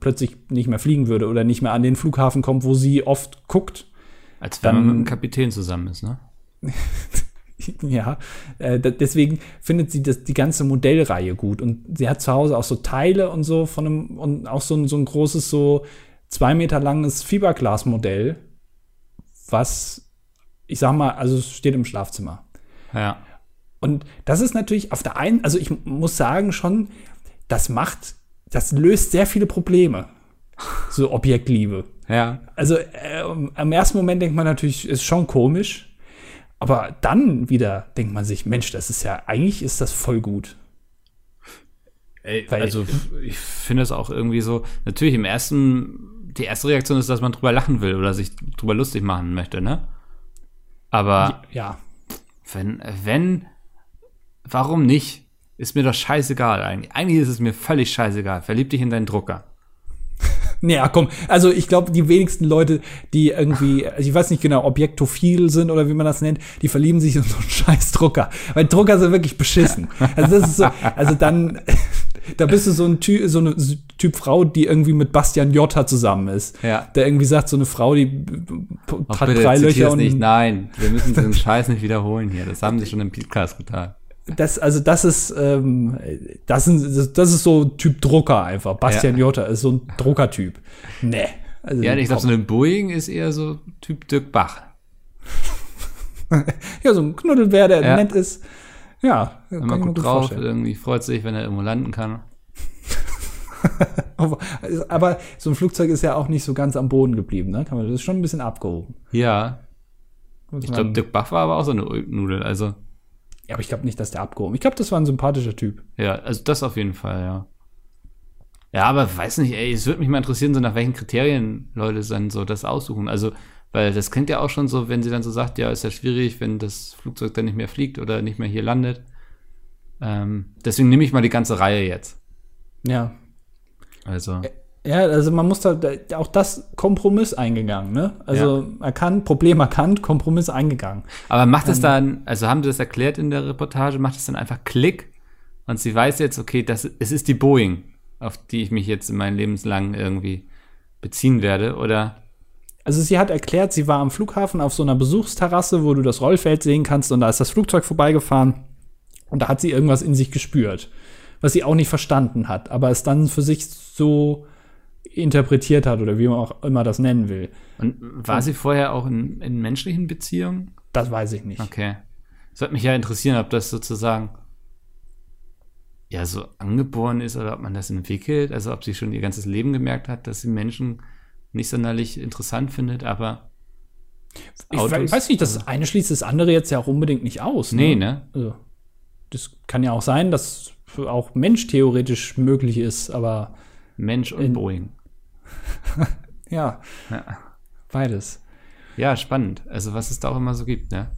plötzlich nicht mehr fliegen würde oder nicht mehr an den Flughafen kommt, wo sie oft guckt. Als wenn man Dann- mit einem Kapitän zusammen ist, ne? Ja, äh, deswegen findet sie das, die ganze Modellreihe gut. Und sie hat zu Hause auch so Teile und so von einem, und auch so ein, so ein großes, so zwei Meter langes Fiberglasmodell, was, ich sag mal, also es steht im Schlafzimmer. Ja. Und das ist natürlich auf der einen, also ich muss sagen schon, das macht, das löst sehr viele Probleme. So Objektliebe. Ja. Also äh, am ersten Moment denkt man natürlich, ist schon komisch. Aber dann wieder denkt man sich, Mensch, das ist ja, eigentlich ist das voll gut. Ey, Weil- also ich finde es auch irgendwie so, natürlich im ersten, die erste Reaktion ist, dass man drüber lachen will oder sich drüber lustig machen möchte, ne? Aber Ja. wenn, wenn, warum nicht? Ist mir doch scheißegal eigentlich. Eigentlich ist es mir völlig scheißegal. Verlieb dich in deinen Drucker. Naja, komm, also ich glaube, die wenigsten Leute, die irgendwie, also ich weiß nicht genau, objektophil sind oder wie man das nennt, die verlieben sich in so einen scheiß Drucker. Weil Drucker sind wirklich beschissen. Also das ist so, also dann, da bist du so ein Typ, so eine Typ Frau, die irgendwie mit Bastian Jotta zusammen ist. Ja. Der irgendwie sagt, so eine Frau, die Ach, hat bitte, drei Löcher und nicht. Nein, wir müssen diesen Scheiß nicht wiederholen hier. Das haben sie schon im Podcast getan. Das, also das ist, ähm, das, sind, das ist so Typ Drucker einfach. Bastian Jotta ist so ein Druckertyp. Nee. Also, Ja, ich glaube, so eine Boeing ist eher so Typ Dirk Bach. ja, so ein Knuddelbär, der Ja. nett ist. Ja, guckt gut drauf, vorstellen. irgendwie freut sich, wenn er irgendwo landen kann. Aber, so ein Flugzeug ist ja auch nicht so ganz am Boden geblieben, ne? Kann man, das ist schon ein bisschen abgehoben. Ja, ich glaube, Dirk Bach war aber auch so eine Nudel. Also, ja, aber ich glaube nicht, dass der abgehoben. Ich glaube, das war ein sympathischer Typ. ja, also das auf jeden Fall, ja. Ja, aber weiß nicht, ey, es würde mich mal interessieren, so nach welchen Kriterien Leute dann so das aussuchen. Also, weil das klingt ja auch schon so, wenn sie dann so sagt, ja, ist ja schwierig, wenn das Flugzeug dann nicht mehr fliegt oder nicht mehr hier landet. Ähm, deswegen nehme ich mal die ganze Reihe jetzt. Ja. Also, Ja, also man muss da da- auch das Kompromiss eingegangen, ne? Also erkannt, Problem erkannt, Kompromiss eingegangen. aber macht es dann, also haben sie das erklärt in der Reportage, macht es dann einfach Klick und sie weiß jetzt, okay, das, es ist die Boeing, auf die ich mich jetzt in meinem Lebenslang irgendwie beziehen werde, oder? Also sie hat erklärt, sie war am Flughafen auf so einer Besuchsterrasse, wo du das Rollfeld sehen kannst und da ist das Flugzeug vorbeigefahren und da hat sie irgendwas in sich gespürt, was sie auch nicht verstanden hat, aber es dann für sich so interpretiert hat oder wie man auch immer das nennen will. Und war sie vorher auch in, in menschlichen Beziehungen? Das weiß ich nicht. Okay. Es würde mich ja interessieren, ob das sozusagen ja so angeboren ist oder ob man das entwickelt. Also ob sie schon ihr ganzes Leben gemerkt hat, dass sie Menschen nicht sonderlich interessant findet, aber Ich Autos? weiß nicht, das eine schließt das andere jetzt ja auch unbedingt nicht aus. nee, ne? Also, das kann ja auch sein, dass auch Mensch theoretisch möglich ist, aber Mensch und In- Boeing. ja, Ja. beides. ja, spannend. Also was es da auch immer so gibt, ne?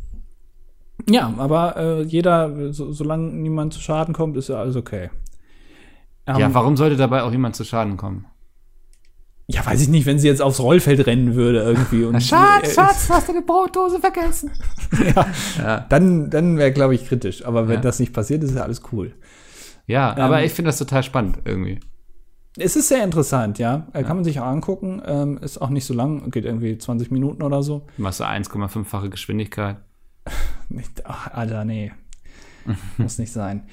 Ja, aber äh, jeder, so, solange niemand zu Schaden kommt, ist ja alles okay. Ähm, ja, warum sollte dabei auch jemand zu Schaden kommen? ja, weiß ich nicht, wenn sie jetzt aufs Rollfeld rennen würde irgendwie. Und, Schatz, äh, Schatz, du hast deine Brotdose vergessen. ja, Ja, dann dann wäre, glaube ich, kritisch. Aber wenn Ja. das nicht passiert, ist ja alles cool. ja aber Ähm, ich finde das total spannend irgendwie. Es ist sehr interessant, ja. Äh, Kann man sich auch angucken. Ähm, ist auch nicht so lang, geht irgendwie 20 Minuten oder so. Du machst so 1,5-fache Geschwindigkeit. Nicht, ach, Alter, nee. Muss nicht sein.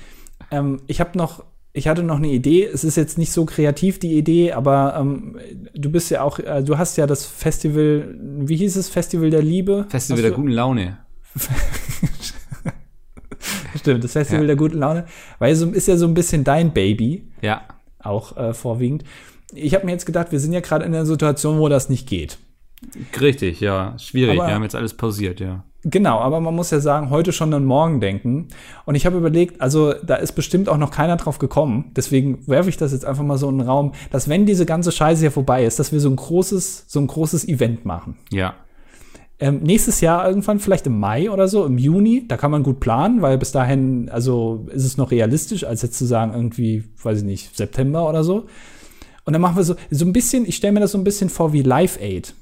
Ähm, ich habe noch, ich hatte noch eine Idee. Es ist jetzt nicht so kreativ, die Idee, aber ähm, du bist ja auch, äh, du hast ja das Festival, wie hieß es, Festival der Liebe? Festival Hast der du- guten Laune. Stimmt, das Festival Ja. der guten Laune. Weil so ist ja so ein bisschen dein Baby, Ja. Auch äh, vorwiegend. Ich habe mir jetzt gedacht, wir sind ja gerade in einer Situation, wo das nicht geht. Richtig, ja. Schwierig. Aber- Wir haben jetzt alles pausiert, ja. Genau, aber man muss ja sagen, heute schon an morgen denken. Und ich habe überlegt, also da ist bestimmt auch noch keiner drauf gekommen. Deswegen werfe ich das jetzt einfach mal so in den Raum, dass wenn diese ganze Scheiße hier vorbei ist, dass wir so ein großes, so ein großes Event machen. Ja. Ähm, nächstes Jahr irgendwann, vielleicht im Mai oder so, im Juni, da kann man gut planen, weil bis dahin, also ist es noch realistisch, als jetzt zu sagen, irgendwie, weiß ich nicht, September oder so. Und dann machen wir so, so ein bisschen, ich stelle mir das so ein bisschen vor wie Live Aid.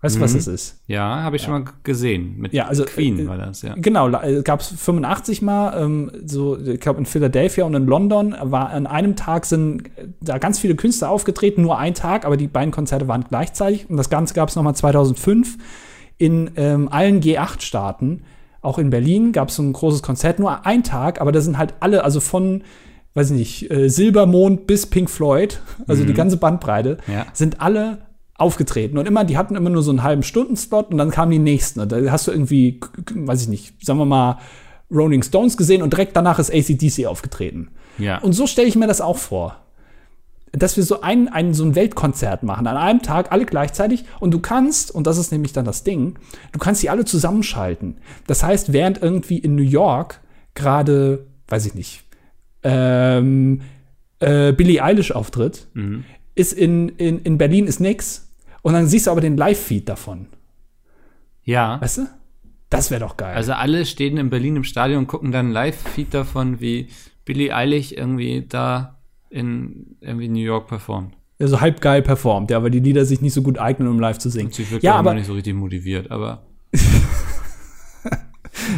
Weißt du, was Mhm. das ist? Ja, habe ich schon mal gesehen. Mit Ja, also, Queen äh, war das, ja. Genau, gab es 85 Mal, ähm, so, ich glaube in Philadelphia und in London war an einem Tag sind äh, da ganz viele Künstler aufgetreten, nur ein Tag, aber die beiden Konzerte waren gleichzeitig. Und das Ganze gab es nochmal 2005 in ähm, allen G8-Staaten. Auch in Berlin gab es so ein großes Konzert, nur ein Tag, aber da sind halt alle, also von, weiß ich nicht, äh, Silbermond bis Pink Floyd, also die ganze Bandbreite, Ja. sind alle aufgetreten und immer, die hatten immer nur so einen halben Stundenslot und dann kamen die nächsten. Und da hast du irgendwie, weiß ich nicht, sagen wir mal, Rolling Stones gesehen und direkt danach ist ACDC aufgetreten. Ja. Und so stelle ich mir das auch vor. Dass wir so ein, ein, so ein Weltkonzert machen, an einem Tag, alle gleichzeitig. Und du kannst, und das ist nämlich dann das Ding, du kannst die alle zusammenschalten. Das heißt, während irgendwie in New York gerade, weiß ich nicht, ähm, äh, Billie Eilish auftritt, Mhm. ist in, in, in Berlin ist nix. Und dann siehst du aber den Live-Feed davon. ja. Weißt du? Das wäre doch geil. Also alle stehen in Berlin im Stadion und gucken dann Live-Feed davon, wie Billie Eilig irgendwie da in irgendwie New York performt. also halb geil performt, ja, weil die Lieder sich nicht so gut eignen, um live zu singen. Und sie wirkt Ja, ja, aber nicht so richtig motiviert, aber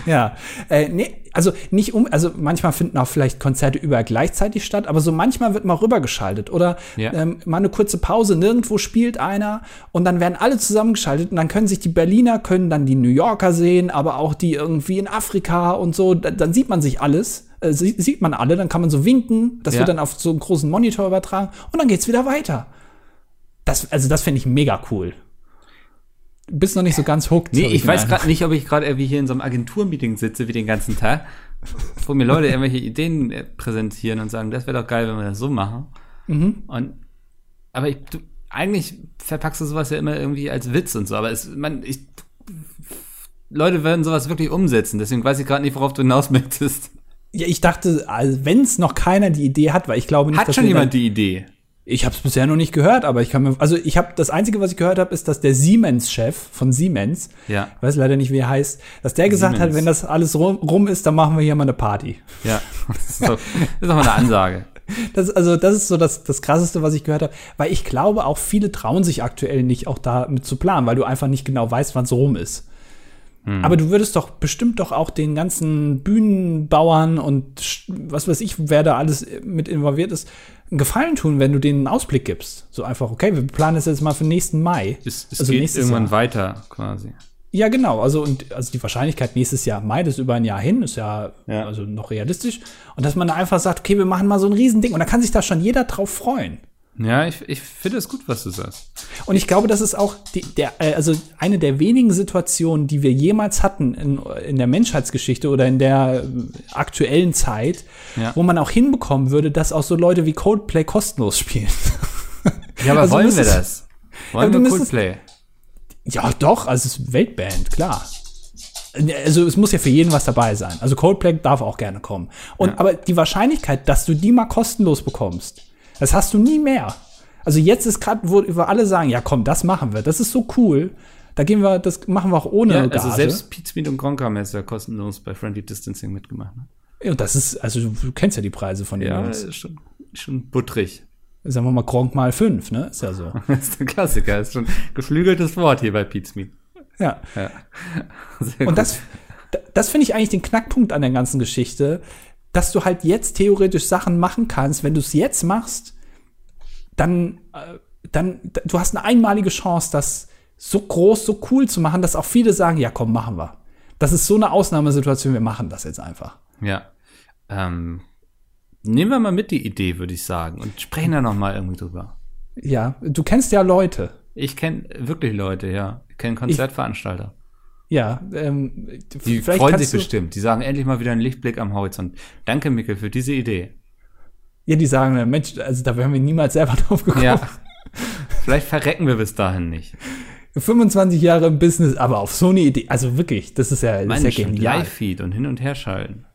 Ja, äh, nee, also nicht um, also manchmal finden auch vielleicht Konzerte überall gleichzeitig statt, aber so manchmal wird mal rübergeschaltet oder Ja. ähm, mal eine kurze Pause, nirgendwo spielt einer und dann werden alle zusammengeschaltet und dann können sich die Berliner, können dann die New Yorker sehen, aber auch die irgendwie in Afrika und so, da, dann sieht man sich alles, äh, sie- sieht man alle, dann kann man so winken, das Ja. wird dann auf so einen großen Monitor übertragen und dann geht's wieder weiter. Das, also das finde ich mega cool. Du bist noch nicht so ganz hooked. Nee, ich den weiß gerade nicht, ob ich gerade irgendwie hier in so einem Agenturmeeting sitze wie den ganzen Tag, wo mir Leute irgendwelche Ideen äh, präsentieren und sagen, das wäre doch geil, wenn wir das so machen. Mhm. Und aber ich, du, eigentlich verpackst du sowas ja immer irgendwie als Witz und so, aber es, man, ich, Leute werden sowas wirklich umsetzen, deswegen weiß ich gerade nicht, worauf du hinaus möchtest. Ja, ich dachte, also, wenn es noch keiner die Idee hat, weil ich glaube nicht, Hat schon jemand die Idee? Ich habe es bisher noch nicht gehört, aber ich kann mir, also ich habe das einzige, was ich gehört habe, ist, dass der Siemens-Chef von Siemens, Ja. ich weiß leider nicht, wie er heißt, dass der gesagt hat, Siemens. wenn das alles rum, rum ist, dann machen wir hier mal eine Party. Ja, das ist doch, das ist doch mal eine Ansage. Das, also das ist so das, das Krasseste, was ich gehört habe, weil ich glaube, auch viele trauen sich aktuell nicht, auch da mit zu planen, weil du einfach nicht genau weißt, wann es rum ist. Aber du würdest doch bestimmt doch auch den ganzen Bühnenbauern und was weiß ich, wer da alles mit involviert ist, einen Gefallen tun, wenn du denen einen Ausblick gibst. So einfach, okay, wir planen das jetzt mal für nächsten Mai. Es, es Also geht irgendwann Jahr. weiter quasi. Ja, genau. Also, und, also die Wahrscheinlichkeit nächstes Jahr Mai, das ist über ein Jahr hin, ist ja, Ja. also noch realistisch. Und dass man da einfach sagt, okay, wir machen mal so ein Riesending. Und da kann sich da schon jeder drauf freuen. Ja, ich, ich finde es gut, was du sagst. Und ich glaube, das ist auch die, der, äh, also eine der wenigen Situationen, die wir jemals hatten in, in der Menschheitsgeschichte oder in der äh, aktuellen Zeit, Ja. wo man auch hinbekommen würde, dass auch so Leute wie Coldplay kostenlos spielen. Ja, aber Also wollen wir müsstest- das? Wollen wir müsstest- Coldplay? ja, doch, also es ist Weltband, klar. Also es muss ja für jeden was dabei sein. Also Coldplay darf auch gerne kommen. Und Ja. aber die Wahrscheinlichkeit, dass du die mal kostenlos bekommst, das hast du nie mehr. Also jetzt ist gerade, wo wir alle sagen, ja komm, das machen wir, das ist so cool. Da gehen wir, das machen wir auch ohne Ja, also Gage. selbst Pete Smith und Gronk haben jetzt ja kostenlos bei Friendly Distancing mitgemacht. Ne? Und das ist, also du, kennst ja die Preise von den Ja, Jungs. ist schon, schon buttrig. Sagen wir mal Gronk mal fünf, ne? Ist ja so. Das ist der Klassiker. Das ist schon ein geflügeltes Wort hier bei Pete Smith. ja. Ja. Und das, das finde ich eigentlich den Knackpunkt an der ganzen Geschichte, dass du halt jetzt theoretisch Sachen machen kannst. Wenn du es jetzt machst, dann, äh, dann, du hast eine einmalige Chance, das so groß, so cool zu machen, dass auch viele sagen, ja komm, machen wir. Das ist so eine Ausnahmesituation, wir machen das jetzt einfach. Ja. Ähm, nehmen wir mal mit die Idee, würde ich sagen, und sprechen da noch mal irgendwie drüber. Ja, du kennst ja Leute. Ich kenne wirklich Leute, ja. Ich kenne Konzertveranstalter. Ja, ähm, Die freuen sich bestimmt. Die sagen endlich mal wieder einen Lichtblick am Horizont. Danke, Mikkel, für diese Idee. Ja, die sagen, Mensch, also da wären wir niemals selber drauf gekommen. Ja. Vielleicht verrecken wir bis dahin nicht. 25 Jahre im Business, aber auf so eine Idee, also wirklich, das ist ja, das ist ja genial. Live-Feed und hin und her schalten.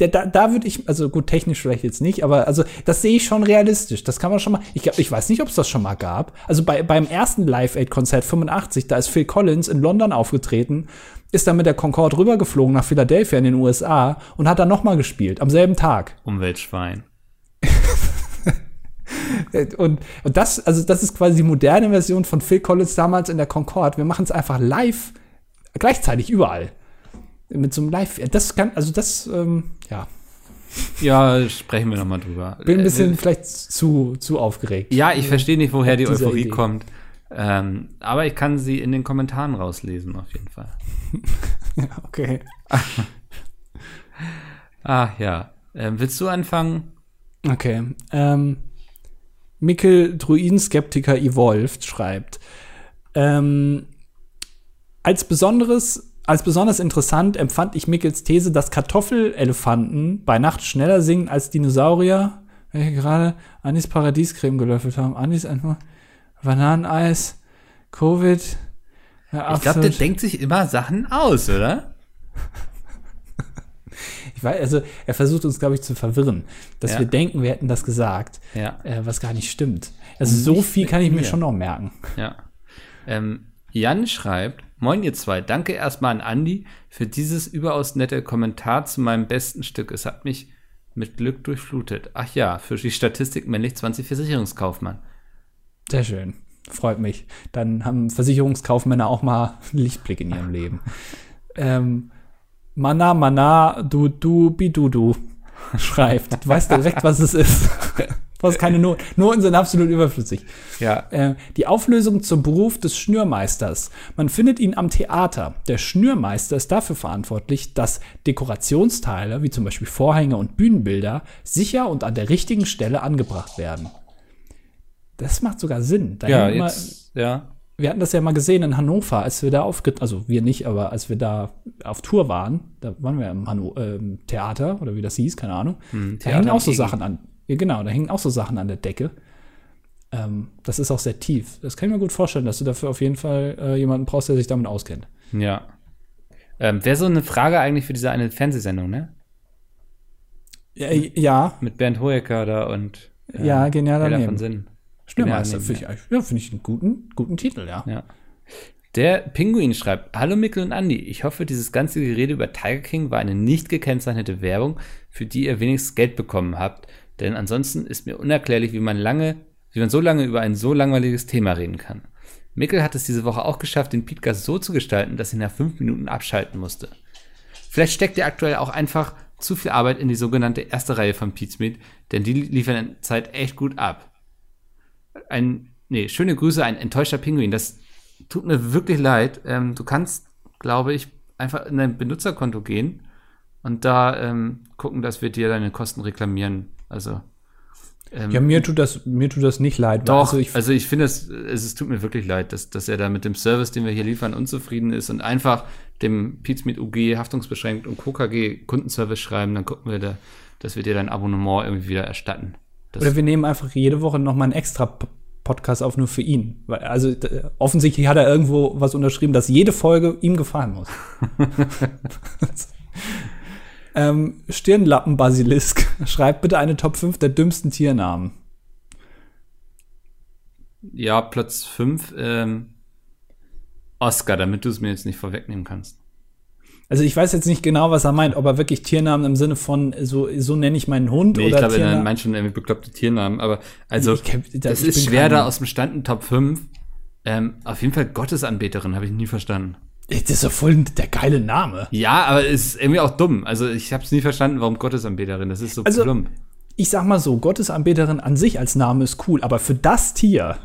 Der, da, da würde ich, also gut, technisch vielleicht jetzt nicht, aber also das sehe ich schon realistisch. Das kann man schon mal. Ich, glaub, ich weiß nicht, ob es das schon mal gab. Also bei, beim ersten Live-Aid-Konzert 85, da ist Phil Collins in London aufgetreten, ist dann mit der Concorde rübergeflogen nach Philadelphia in den USA und hat dann noch mal gespielt, am selben Tag. Umweltschwein. Und, und das, also das ist quasi die moderne Version von Phil Collins damals in der Concorde. Wir machen es einfach live, gleichzeitig überall. Mit so einem Live. Das kann, also das, ähm, ja, Ja, sprechen wir nochmal drüber. bin ein bisschen Äh, vielleicht zu, zu aufgeregt. Ja, ich verstehe nicht, woher die Euphorie Idee. kommt. Ähm, aber ich kann sie in den Kommentaren rauslesen, auf jeden Fall. Okay. Ah, ja. Ähm, willst du anfangen? Okay. Ähm, Mikkel Druidenskeptiker Evolved schreibt, ähm, als besonderes, als besonders interessant empfand ich Mickels These, dass Kartoffelelefanten bei Nacht schneller singen als Dinosaurier, welche gerade Anis Paradiescreme gelöffelt haben. Anis einfach Bananeneis, Covid. Ja, Ich glaube, der denkt sich immer Sachen aus, oder? Ich weiß, also er versucht uns, glaube ich, zu verwirren, dass Ja. wir denken, wir hätten das gesagt, Ja. äh, was gar nicht stimmt. Also so nicht viel mit kann ich mir mir. schon noch merken. Ja. Ähm, Jan schreibt, Moin ihr zwei, danke erstmal an Andi für dieses überaus nette Kommentar zu meinem besten Stück. Es hat mich mit Glück durchflutet. Ach ja, für die Statistik männlich 20 Versicherungskaufmann. Sehr schön. Freut mich. Dann haben Versicherungskaufmänner auch mal einen Lichtblick in ihrem Leben. ähm, Mana, Mana, du, du, bidudu schreibt. Du weißt direkt, was es ist. Was keine Noten. Noten sind absolut überflüssig. Ja. Äh, die Auflösung zum Beruf des Schnürmeisters. Man findet ihn am Theater. Der Schnürmeister ist dafür verantwortlich, dass Dekorationsteile, wie zum Beispiel Vorhänge und Bühnenbilder, sicher und an der richtigen Stelle angebracht werden. Das macht sogar Sinn. Da Ja, jetzt, ja. wir hatten das ja mal gesehen in Hannover, als wir da aufgetreten, also wir nicht, aber als wir da auf Tour waren, da waren wir im Hanno äh, im Theater oder wie das hieß, keine Ahnung. da Hm, Theater hängen auch so. Sachen an. Ja, genau, da hängen auch so Sachen an der Decke. Ähm, das ist auch sehr tief. Das kann ich mir gut vorstellen, dass du dafür auf jeden Fall äh, jemanden brauchst, der sich damit auskennt. Ja. Ähm, Wäre so eine Frage eigentlich für diese eine Fernsehsendung, ne? Ja, ja, Mit Bernd Hoeker da und äh, Ja, genial daneben. von Sinn. Schnürmeister finde ich, ja, finde ich einen guten, guten Titel, ja. Ja. Der Pinguin schreibt, Hallo Mikkel und Andi, ich hoffe, dieses ganze Gerede über Tiger King war eine nicht gekennzeichnete Werbung, für die ihr wenigstens Geld bekommen habt, denn ansonsten ist mir unerklärlich, wie man lange, wie man so lange über ein so langweiliges Thema reden kann. Mikkel hat es diese Woche auch geschafft, den Podcast so zu gestalten, dass ich nach fünf Minuten abschalten musste. Vielleicht steckt er aktuell auch einfach zu viel Arbeit in die sogenannte erste Reihe von Pizmeet, denn die liefern in Zeit echt gut ab. Ein, nee, schöne Grüße, ein enttäuschter Pinguin. Das tut mir wirklich leid. Ähm, du kannst, glaube ich, einfach in dein Benutzerkonto gehen und da ähm, gucken, dass wir dir deine Kosten reklamieren. Also, ähm, Ja, mir tut das, mir tut das nicht leid. doch, Also ich, also ich finde es, es, es tut mir wirklich leid, dass, dass er da mit dem Service, den wir hier liefern, unzufrieden ist und einfach dem Pizmeet UG haftungsbeschränkt und KKG Kundenservice schreiben, dann gucken wir da, dass wir dir dein Abonnement irgendwie wieder erstatten. Das, Oder wir nehmen einfach jede Woche noch mal einen extra Podcast auf, nur für ihn. Also offensichtlich hat er irgendwo was unterschrieben, dass jede Folge ihm gefallen muss. ähm, Stirnlappen-Basilisk schreibt bitte eine Top 5 der dümmsten Tiernamen. ja, Platz 5, ähm, Oscar, damit du es mir jetzt nicht vorwegnehmen kannst. Also ich weiß jetzt nicht genau, was er meint, ob er wirklich Tiernamen im Sinne von so, so nenne ich meinen Hund Nee, ich oder glaube, er Tiernamen. meint schon irgendwie bekloppte Tiernamen, aber also, Ich kenn- da- das ich ist schwer da aus dem Stand ein Top 5. Ähm, auf jeden Fall Gottesanbeterin, habe ich nie verstanden. Das ist doch voll der geile Name. Ja, aber es ist irgendwie auch dumm. Also ich habe es nie verstanden, warum Gottesanbeterin. Das ist so Also, plump. Ich sag mal so, Gottesanbeterin an sich als Name ist cool, aber für das Tier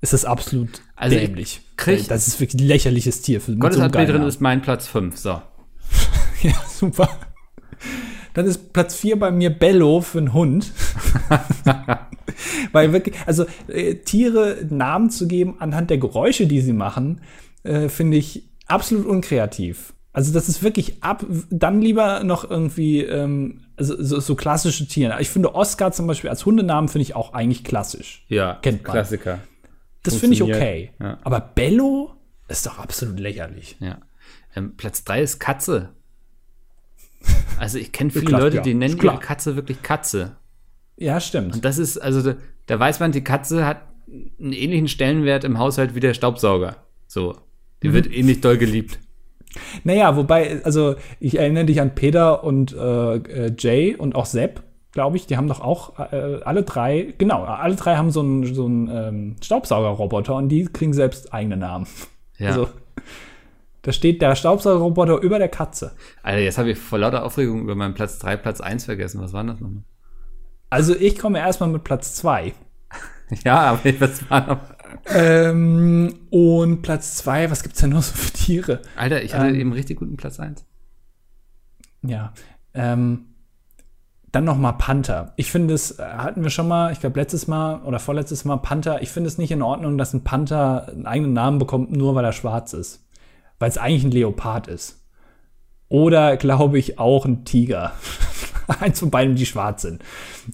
ist es absolut Also ich dämlich. krieg- das ist wirklich ein lächerliches Tier. Für, so Gottesanbeterin geilen ist mein Platz 5. So. Ja, super. Dann ist Platz 4 bei mir Bello für einen Hund. Weil wirklich, also äh, Tiere Namen zu geben anhand der Geräusche, die sie machen, äh, finde ich absolut unkreativ. Also das ist wirklich ab, dann lieber noch irgendwie ähm, so, so klassische Tiere. Ich finde Oscar zum Beispiel als Hundenamen finde ich auch eigentlich klassisch. Ja, Kennt man. Klassiker. Das finde ich okay. Ja. Aber Bello, Ist doch absolut lächerlich. Ja. Ähm, Platz 3 ist Katze. Also ich kenne viele klar, Leute, ja. die nennen Ist klar. ihre Katze wirklich Katze. Ja, stimmt. Und das ist, also da, da weiß man, die Katze hat einen ähnlichen Stellenwert im Haushalt wie der Staubsauger. So. Die wird ähnlich doll geliebt. Naja, wobei, also ich erinnere dich an Peter und äh, äh, Jay und auch Sepp, glaube ich, die haben doch auch äh, alle drei, genau, alle drei haben so einen so einen, ähm, Staubsaugerroboter und die kriegen selbst eigene Namen. Ja. Also da steht der Staubsaugerroboter über der Katze. Alter, jetzt habe ich vor lauter Aufregung über meinen Platz 3, Platz 1 vergessen. Was war das nochmal? Also ich komme erstmal mit Platz zwei. Ja, aber ich was war noch. Ähm, und Platz zwei, was gibt's denn noch so für Tiere? Alter, ich hatte Ähm. eben richtig guten Platz 1. Ja. Ähm, dann noch mal Panther. Ich finde es, äh, hatten wir schon mal, ich glaube letztes Mal oder vorletztes Mal Panther. Ich finde es nicht in Ordnung, dass ein Panther einen eigenen Namen bekommt, nur weil er schwarz ist. Weil es eigentlich ein Leopard ist. Oder, glaube ich, auch ein Tiger. Eins von beiden, die schwarz sind.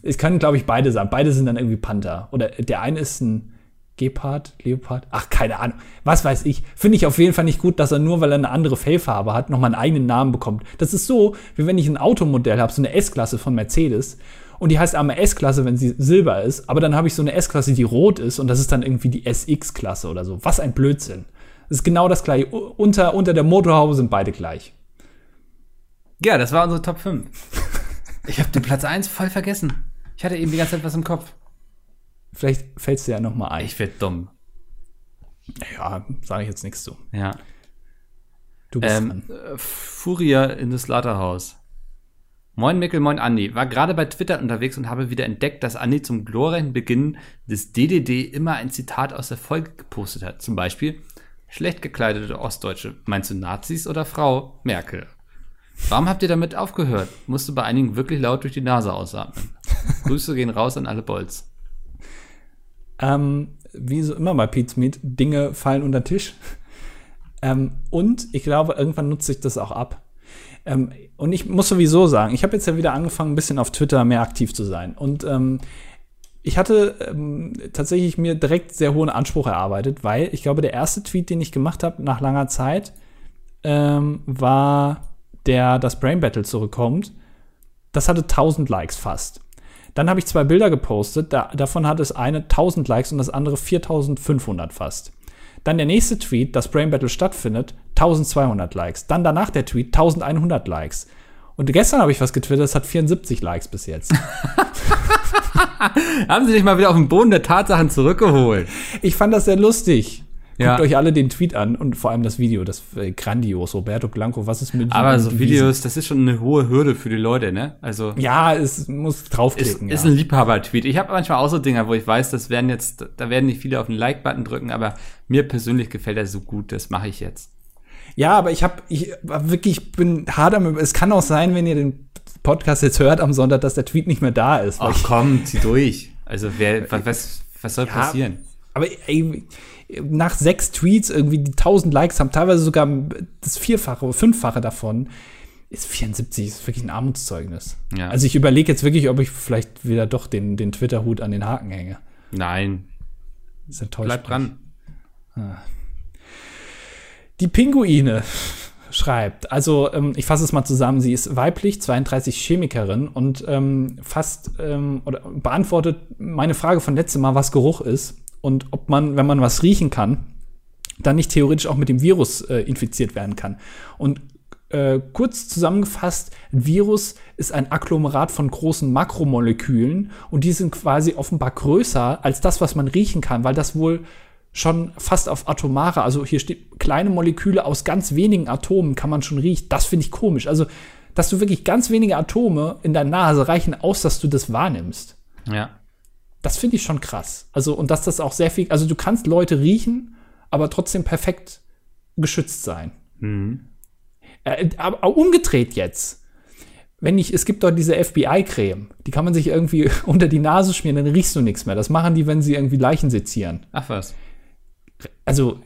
Es können, glaube ich, beide sein. Beide sind dann irgendwie Panther. Oder der eine ist ein Gepard, Leopard. Ach, keine Ahnung. Was weiß ich. Finde ich auf jeden Fall nicht gut, dass er nur, weil er eine andere Fellfarbe hat, nochmal einen eigenen Namen bekommt. Das ist so, wie wenn ich ein Automodell habe, so eine S-Klasse von Mercedes. Und die heißt einmal S-Klasse, wenn sie silber ist. Aber dann habe ich so eine S-Klasse, die rot ist. Und das ist dann irgendwie die SX-Klasse oder so. Was ein Blödsinn. Das ist genau das gleiche. Unter, unter der Motorhaube sind beide gleich. Ja, das war unsere Top 5. Ich habe den Platz 1 voll vergessen. Ich hatte eben die ganze Zeit was im Kopf. Vielleicht fällt es dir ja nochmal ein. Ich werd dumm. Ja, sage ich jetzt nichts zu. Ja. Du bist Ähm, dran. äh, Furia in das Slaughterhouse. Moin Mickel, moin Andi. War gerade bei Twitter unterwegs und habe wieder entdeckt, dass Andi zum glorreichen Beginn des DDD immer ein Zitat aus der Folge gepostet hat. Zum Beispiel, schlecht gekleidete Ostdeutsche. Meinst du Nazis oder Frau Merkel? Warum habt ihr damit aufgehört? Musste bei einigen wirklich laut durch die Nase ausatmen. Grüße gehen raus an alle Bolz. Ähm, wie so immer bei Pete's Meat, Dinge fallen unter den Tisch. Ähm, und ich glaube, irgendwann nutze ich das auch ab. Ähm, und ich muss sowieso sagen, ich habe jetzt ja wieder angefangen, ein bisschen auf Twitter mehr aktiv zu sein. Und ähm, ich hatte ähm, tatsächlich mir direkt sehr hohen Anspruch erarbeitet, weil ich glaube, der erste Tweet, den ich gemacht habe nach langer Zeit, ähm, war der, dass Brain Battle zurückkommt. Das hatte 1000 Likes fast. Dann habe ich zwei Bilder gepostet, da, davon hat es eine 1000 Likes und das andere 4500 fast. Dann der nächste Tweet, dass Brain Battle stattfindet, 1200 Likes. Dann danach der Tweet, 1100 Likes. Und gestern habe ich was getwittert, das hat 74 Likes bis jetzt. Haben sie dich mal wieder auf den Boden der Tatsachen zurückgeholt? Ich fand das sehr lustig. Ja. Guckt euch alle den Tweet an und vor allem das Video, das äh, grandios. Roberto Blanco, was ist mit Aber so? Videos, das ist schon eine hohe Hürde für die Leute, ne? Also Ja, es muss ist, draufklicken. ist ja. ein Liebhaber-Tweet. Ich habe manchmal auch so Dinger, wo ich weiß, das werden jetzt, da werden nicht viele auf den Like-Button drücken, aber mir persönlich gefällt er so gut, das mache ich jetzt. Ja, aber ich habe, ich wirklich, ich bin hart am, es kann auch sein, wenn ihr den Podcast jetzt hört am Sonntag, dass der Tweet nicht mehr da ist. Ach komm, zieh durch. Also wer, was, was, was soll Ja. passieren? Aber ey, nach sechs Tweets irgendwie die 1000 Likes haben, teilweise sogar das Vierfache oder Fünffache davon, ist 74, ist wirklich ein Armutszeugnis. Ja. Also ich überlege jetzt wirklich, ob ich vielleicht wieder doch den, den Twitter-Hut an den Haken hänge. Nein, Das enttäuscht bleib dran. Die Pinguine schreibt, also ähm, ich fasse es mal zusammen, sie ist weiblich, 32 Chemikerin und ähm, fast ähm, oder beantwortet meine Frage von letztem Mal, was Geruch ist und ob man, wenn man was riechen kann, dann nicht theoretisch auch mit dem Virus äh, infiziert werden kann. Und äh, kurz zusammengefasst, ein Virus ist ein Agglomerat von großen Makromolekülen und die sind quasi offenbar größer als das, was man riechen kann, weil das wohl schon fast auf atomare, also hier steht kleine Moleküle aus ganz wenigen Atomen kann man schon riechen. Das finde ich komisch. Also, dass du wirklich ganz wenige Atome in der Nase reichen aus, dass du das wahrnimmst. Ja. Das finde ich schon krass. Also, und dass das auch sehr viel, also du kannst Leute riechen, aber trotzdem perfekt geschützt sein. Äh, aber aber umgedreht jetzt. Wenn ich, es gibt dort diese FBI-Creme, die kann man sich irgendwie unter die Nase schmieren, dann riechst du nichts mehr. Das machen die, wenn sie irgendwie Leichen sezieren. Ach was. Also,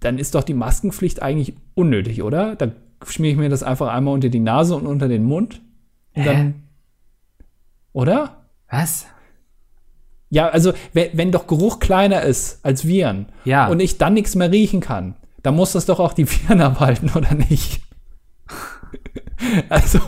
dann ist doch die Maskenpflicht eigentlich unnötig, oder? Dann schmiere ich mir das einfach einmal unter die Nase und unter den Mund. Und dann. Oder? Was? Ja, also wenn, wenn doch Geruch kleiner ist als Viren Ja. und ich dann nichts mehr riechen kann, Da muss das doch auch die Viren abhalten, oder nicht? also.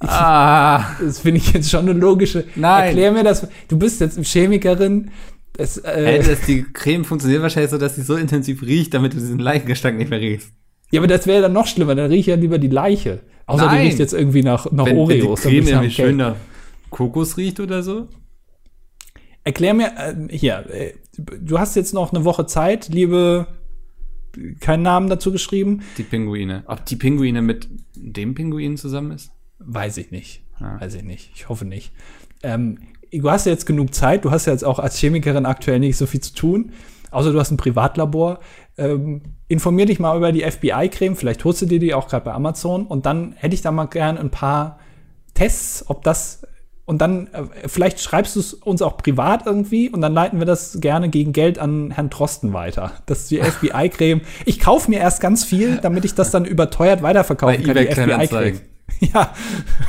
Ah. Das finde ich jetzt schon eine logische. Nein. Erklär mir das. Du bist jetzt Chemikerin. Es, äh, Hey, das, die Creme funktioniert wahrscheinlich so, dass sie so intensiv riecht, damit du diesen Leichengestank nicht mehr riechst. ja, aber das wäre dann noch schlimmer. Dann rieche ich ja lieber die Leiche. Außer die Nein. riecht jetzt irgendwie nach, nach Wenn, wenn die Oreos. dann Creme ich irgendwie nach Kokos riecht oder so. Erklär mir, äh, hier, äh, du hast jetzt noch eine Woche Zeit, liebe, keinen Namen dazu geschrieben. Die Pinguine. Ob die Pinguine mit dem Pinguin zusammen ist? Weiß ich nicht. Ja. Weiß ich nicht. Ich hoffe nicht. Ähm, du hast ja jetzt genug Zeit. Du hast ja jetzt auch als Chemikerin aktuell nicht so viel zu tun. Außer du hast ein Privatlabor. Ähm, informier dich mal über die FBI-Creme. Vielleicht holst du dir die auch gerade bei Amazon. Und dann hätte ich da mal gern ein paar Tests, ob das. Und dann, äh, vielleicht schreibst du es uns auch privat irgendwie und dann leiten wir das gerne gegen Geld an Herrn Trosten weiter. Das ist die FBI-Creme. Ich kaufe mir erst ganz viel, damit ich das dann überteuert weiterverkaufen Bei kann. die FBI-Creme. Ja,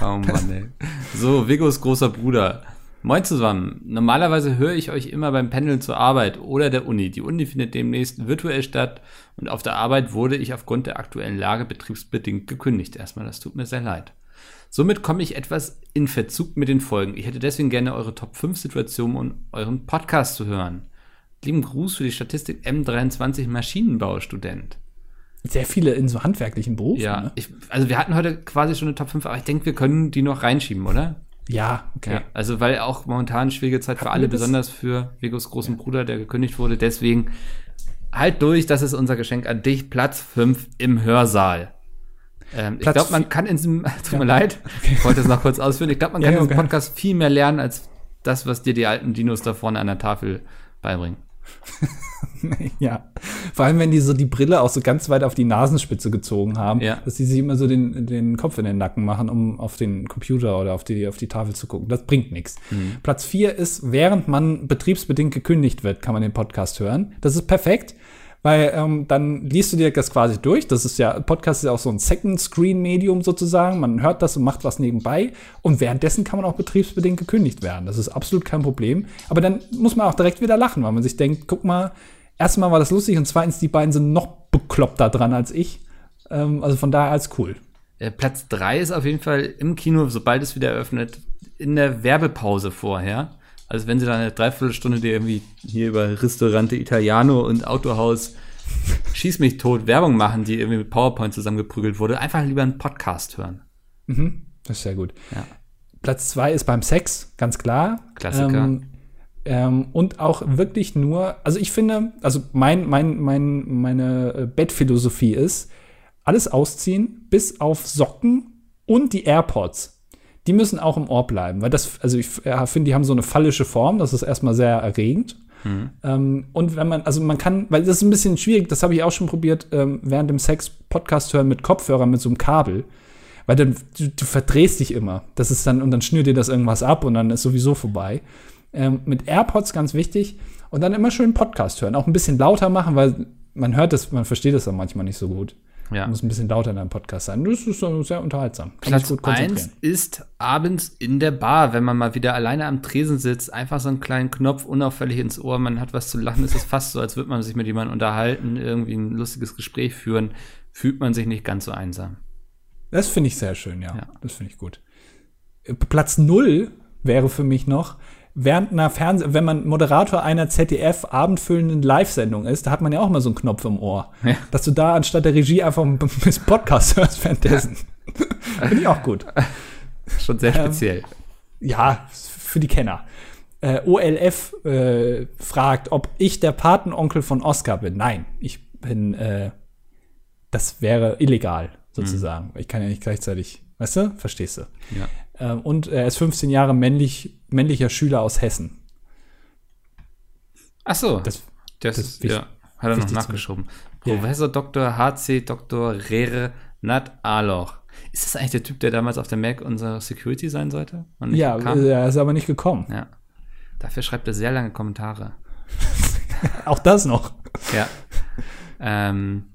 Oh Mann, ey. So, Vigos großer Bruder. Moin zusammen. Normalerweise höre ich euch immer beim Pendeln zur Arbeit oder der Uni. Die Uni findet demnächst virtuell statt und auf der Arbeit wurde ich aufgrund der aktuellen Lage betriebsbedingt gekündigt. Erstmal, das tut mir sehr leid. Somit komme ich etwas in Verzug mit den Folgen. Ich hätte deswegen gerne eure Top 5 Situationen und euren Podcast zu hören. Lieben Gruß für die Statistik M23 Maschinenbaustudent. sehr viele in so handwerklichen Berufen. Ja, ne? ich, also wir hatten heute quasi schon eine Top 5, aber ich denke, wir können die noch reinschieben, oder? ja okay. Ja, also weil auch momentan schwierige Zeit für Hatten alle, wir das? besonders für Vigos großen Bruder, der gekündigt wurde. Deswegen halt durch, das ist unser Geschenk an dich. Platz 5 im Hörsaal. Ähm, ich glaube, man kann in diesem, tut mir leid, ich wollte es noch kurz ausführen, ich glaube, man Ja, kann ja, in diesem gerne. Podcast viel mehr lernen, als das, was dir die alten Dinos da vorne an der Tafel beibringen. ja. Vor allem, wenn die so die Brille auch so ganz weit auf die Nasenspitze gezogen haben, Ja. dass die sich immer so den, den Kopf in den Nacken machen, um auf den Computer oder auf die, auf die Tafel zu gucken. Das bringt nichts. Mhm. Platz vier ist, während man betriebsbedingt gekündigt wird, kann man den Podcast hören. Das ist perfekt. Weil ähm, dann liest du dir das quasi durch. Das ist ja, Podcast ist ja auch so ein Second-Screen-Medium sozusagen. Man hört das und macht was nebenbei. Und währenddessen kann man auch betriebsbedingt gekündigt werden. Das ist absolut kein Problem. Aber dann muss man auch direkt wieder lachen, weil man sich denkt, guck mal, erstmal war das lustig und zweitens, die beiden sind noch bekloppter dran als ich. Ähm, also von daher als cool. Äh, Platz 3 ist auf jeden Fall im Kino, sobald es wieder eröffnet, in der Werbepause vorher. Also wenn sie da eine Dreiviertelstunde dir irgendwie hier über Ristorante Italiano und Autohaus Schieß mich tot Werbung machen, die irgendwie mit PowerPoint zusammengeprügelt wurde, einfach lieber einen Podcast hören. Mhm, das ist sehr gut. Ja. Platz zwei ist beim Sex, ganz klar. Klassiker. Ähm, ähm, und auch wirklich nur, also ich finde, also mein, mein, mein, meine äh, Bettphilosophie ist, alles ausziehen, bis auf Socken und die AirPods. Die müssen auch im Ohr bleiben, weil das, also ich ja, finde, die haben so eine phallische Form, das ist erstmal sehr erregend. Ähm, und wenn man, also man kann, weil das ist ein bisschen schwierig, das habe ich auch schon probiert, ähm, während dem Sex Podcast hören mit Kopfhörern mit so einem Kabel. Weil dann, du, du verdrehst dich immer. Das ist dann, und dann schnürt dir das irgendwas ab und dann ist sowieso vorbei. Ähm, mit AirPods ganz wichtig. Und dann immer schön Podcast hören. Auch ein bisschen lauter machen, weil man hört das, man versteht das dann manchmal nicht so gut. Ja. Muss ein bisschen lauter in einem Podcast sein. Das ist sehr unterhaltsam. Kann Platz mich gut 1 konzentrieren. ist abends in der Bar, wenn man mal wieder alleine am Tresen sitzt, einfach so einen kleinen Knopf unauffällig ins Ohr, man hat was zu lachen, es ist fast so, als würde man sich mit jemandem unterhalten, irgendwie ein lustiges Gespräch führen, fühlt man sich nicht ganz so einsam. Das finde ich sehr schön, ja. Ja. Das finde ich gut. Platz null wäre für mich noch, während einer Fernseh, wenn man Moderator einer ZDF abendfüllenden Live-Sendung ist, da hat man ja auch mal so einen Knopf im Ohr. Ja. Dass du da anstatt der Regie einfach ein Podcast hörst währenddessen. Finde ich auch gut. Schon sehr speziell. Ja, für die Kenner. Äh, OLF äh, fragt, ob ich der Patenonkel von Oscar bin. Nein, ich bin, äh, das wäre illegal, sozusagen. Ich kann ja nicht gleichzeitig, weißt du, verstehst du. ja. Ähm, und er ist 15 Jahre männlich, männlicher Schüler aus Hessen. Ach so, Das, das, das ist, ist wichtig- ja, hat er noch nachgeschoben. Ja. Professor Dr. HC Dr. Rere Nat Aloch. Ist das eigentlich der Typ, der damals auf der Mac unser Security sein sollte? Ja, kam? er ist aber nicht gekommen. ja. Dafür schreibt er sehr lange Kommentare. Auch das noch. Ja. ähm,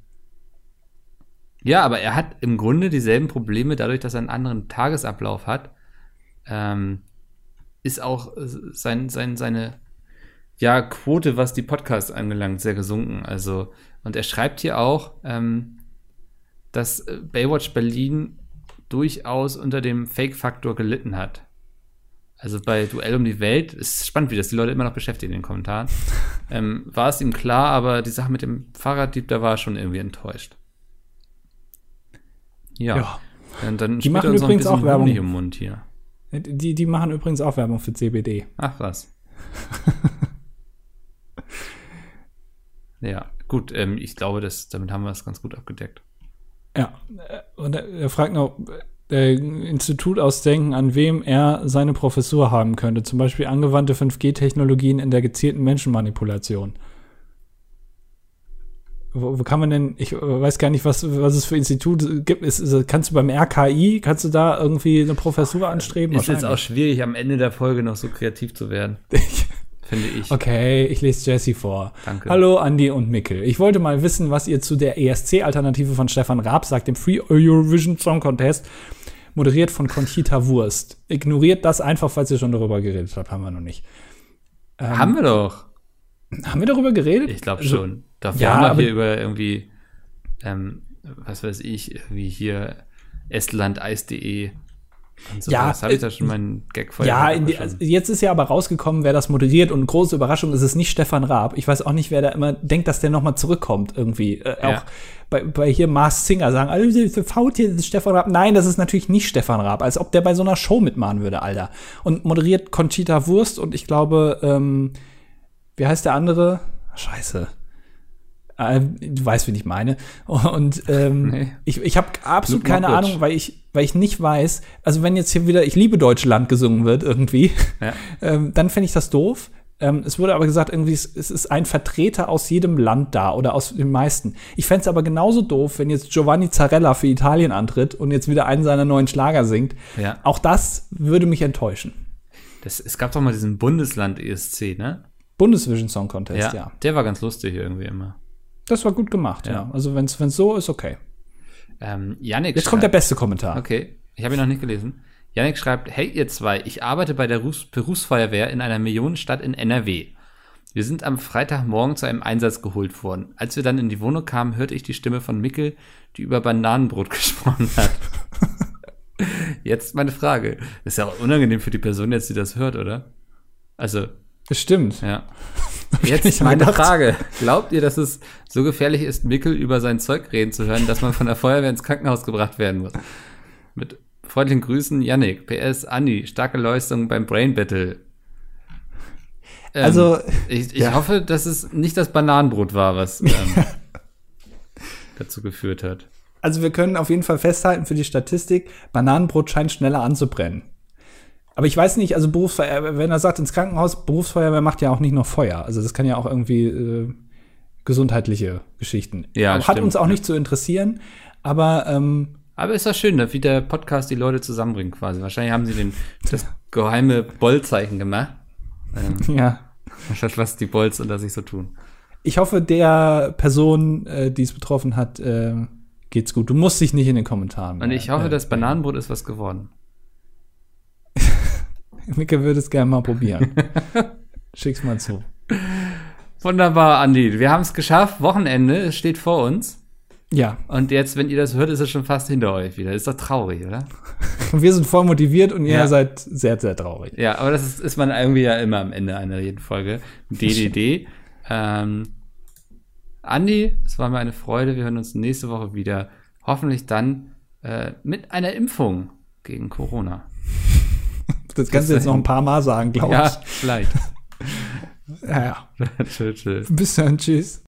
ja, aber er hat im Grunde dieselben Probleme, dadurch, dass er einen anderen Tagesablauf hat. Ähm, ist auch äh, sein, sein, seine ja, Quote, was die Podcasts angelangt, sehr gesunken. Also Und er schreibt hier auch, ähm, dass äh, Baywatch Berlin durchaus unter dem Fake-Faktor gelitten hat. Also bei Duell um die Welt, ist spannend, wie das die Leute immer noch beschäftigt in den Kommentaren. ähm, war es ihm klar, aber die Sache mit dem Fahrraddieb, da war er schon irgendwie enttäuscht. Ja. ja. Und dann die machen übrigens auch Werbung im Mund hier. Die, die machen übrigens auch Werbung für CBD. Ach was. ja, gut, ähm, ich glaube, das, damit haben wir es ganz gut abgedeckt. Ja, und er fragt noch, äh, Institut ausdenken, an wem er seine Professur haben könnte. Zum Beispiel angewandte 5G-Technologien in der gezielten Menschenmanipulation. Wo, wo, kann man denn, ich weiß gar nicht, was, was es für Institute gibt. Ist, ist, kannst du beim RKI, kannst du da irgendwie eine Professur anstreben? Ist jetzt auch schwierig, am Ende der Folge noch so kreativ zu werden. finde ich. Okay, ich lese Jesse vor. Danke. Hallo Andy und Mikkel. Ich wollte mal wissen, was ihr zu der ESC-Alternative von Stefan Raab sagt, dem Free Eurovision Song Contest, moderiert von Conchita Wurst. Ignoriert das einfach, falls ihr schon darüber geredet habt. Haben wir noch nicht. Ähm, haben wir doch. Haben wir darüber geredet? Ich glaube also, schon. Dafür ja, haben wir hier über irgendwie, ähm, was weiß ich, wie hier estlandeis.de so ja, das habe ich da schon meinen Gag vorher. Ja, die, also jetzt ist ja aber rausgekommen, wer das moderiert und große Überraschung ist es nicht Stefan Raab. Ich weiß auch nicht, wer da immer denkt, dass der nochmal zurückkommt irgendwie. Äh, ja. Auch bei, bei hier Mars Singer sagen, alle für Faultier, das ist Stefan Raab. Nein, das ist natürlich nicht Stefan Raab, als ob der bei so einer Show mitmachen würde, Alter. Und moderiert Conchita Wurst und ich glaube, ähm, wie heißt der andere? Scheiße. Äh, du weißt, wen ich meine. Und ähm, nee. ich, ich habe absolut keine Ahnung, weil ich, weil ich nicht weiß, also wenn jetzt hier wieder Ich liebe Deutschland gesungen wird irgendwie, ja. ähm, dann fände ich das doof. Ähm, es wurde aber gesagt, irgendwie, es, es, ist ein Vertreter aus jedem Land da oder aus den meisten. Ich fände es aber genauso doof, wenn jetzt Giovanni Zarella für Italien antritt und jetzt wieder einen seiner neuen Schlager singt. Ja. Auch das würde mich enttäuschen. Das, es gab doch mal diesen Bundesland-ESC, ne? Bundesvision Song Contest, ja, ja. Der war ganz lustig irgendwie immer. Das war gut gemacht, ja. ja. Also wenn es so ist, okay. Ähm, Yannick Jetzt kommt der beste Kommentar. Okay, ich habe ihn noch nicht gelesen. Yannick schreibt, hey ihr zwei, ich arbeite bei der Berufsfeuerwehr in einer Millionenstadt in NRW. Wir sind am Freitagmorgen zu einem Einsatz geholt worden. Als wir dann in die Wohnung kamen, hörte ich die Stimme von Mickel, die über Bananenbrot gesprochen hat. jetzt meine Frage. ist ja auch unangenehm für die Person jetzt, die das hört, oder? Also. Stimmt. Ja. Jetzt meine Frage. Glaubt ihr, dass es so gefährlich ist, Mickel über sein Zeug reden zu hören, dass man von der Feuerwehr ins Krankenhaus gebracht werden muss? Mit freundlichen Grüßen, Yannick. PS, Andi. Starke Leistung beim Brain Battle. Ähm, also, ich, ich ja. hoffe, dass es nicht das Bananenbrot war, was ähm, dazu geführt hat. Also wir können auf jeden Fall festhalten für die Statistik, Bananenbrot scheint schneller anzubrennen. Aber ich weiß nicht, also Berufsfeuerwehr, wenn er sagt ins Krankenhaus, Berufsfeuerwehr macht ja auch nicht nur Feuer. Also das kann ja auch irgendwie äh, gesundheitliche Geschichten. Ja, Hat stimmt. uns auch nicht zu interessieren, aber ähm, aber ist das schön, wie der Podcast die Leute zusammenbringt quasi. Wahrscheinlich haben sie den, das geheime Bollzeichen gemacht. Ähm, ja. Was die Bolls unter sich so tun. Ich hoffe, der Person, äh, die es betroffen hat, äh, geht's gut. Du musst dich nicht in den Kommentaren. Und ich hoffe, äh, das Bananenbrot ist was geworden. Micke würde es gerne mal probieren. Schick's mal zu. Wunderbar, Andi. Wir haben es geschafft. Wochenende, es steht vor uns. Ja. Und jetzt, wenn ihr das hört, ist es schon fast hinter euch wieder. Ist doch traurig, oder? Wir sind voll motiviert und ihr ja. seid sehr, sehr traurig. Ja, aber das ist, ist man irgendwie ja immer am Ende einer jeden Folge. DDD. ähm, Andi, es war mir eine Freude. Wir hören uns nächste Woche wieder. Hoffentlich dann äh, mit einer Impfung gegen Corona. Das kannst du jetzt noch ein paar Mal sagen, glaube ich. Ja, vielleicht. tschüss, tschüss. Bis dann, tschüss.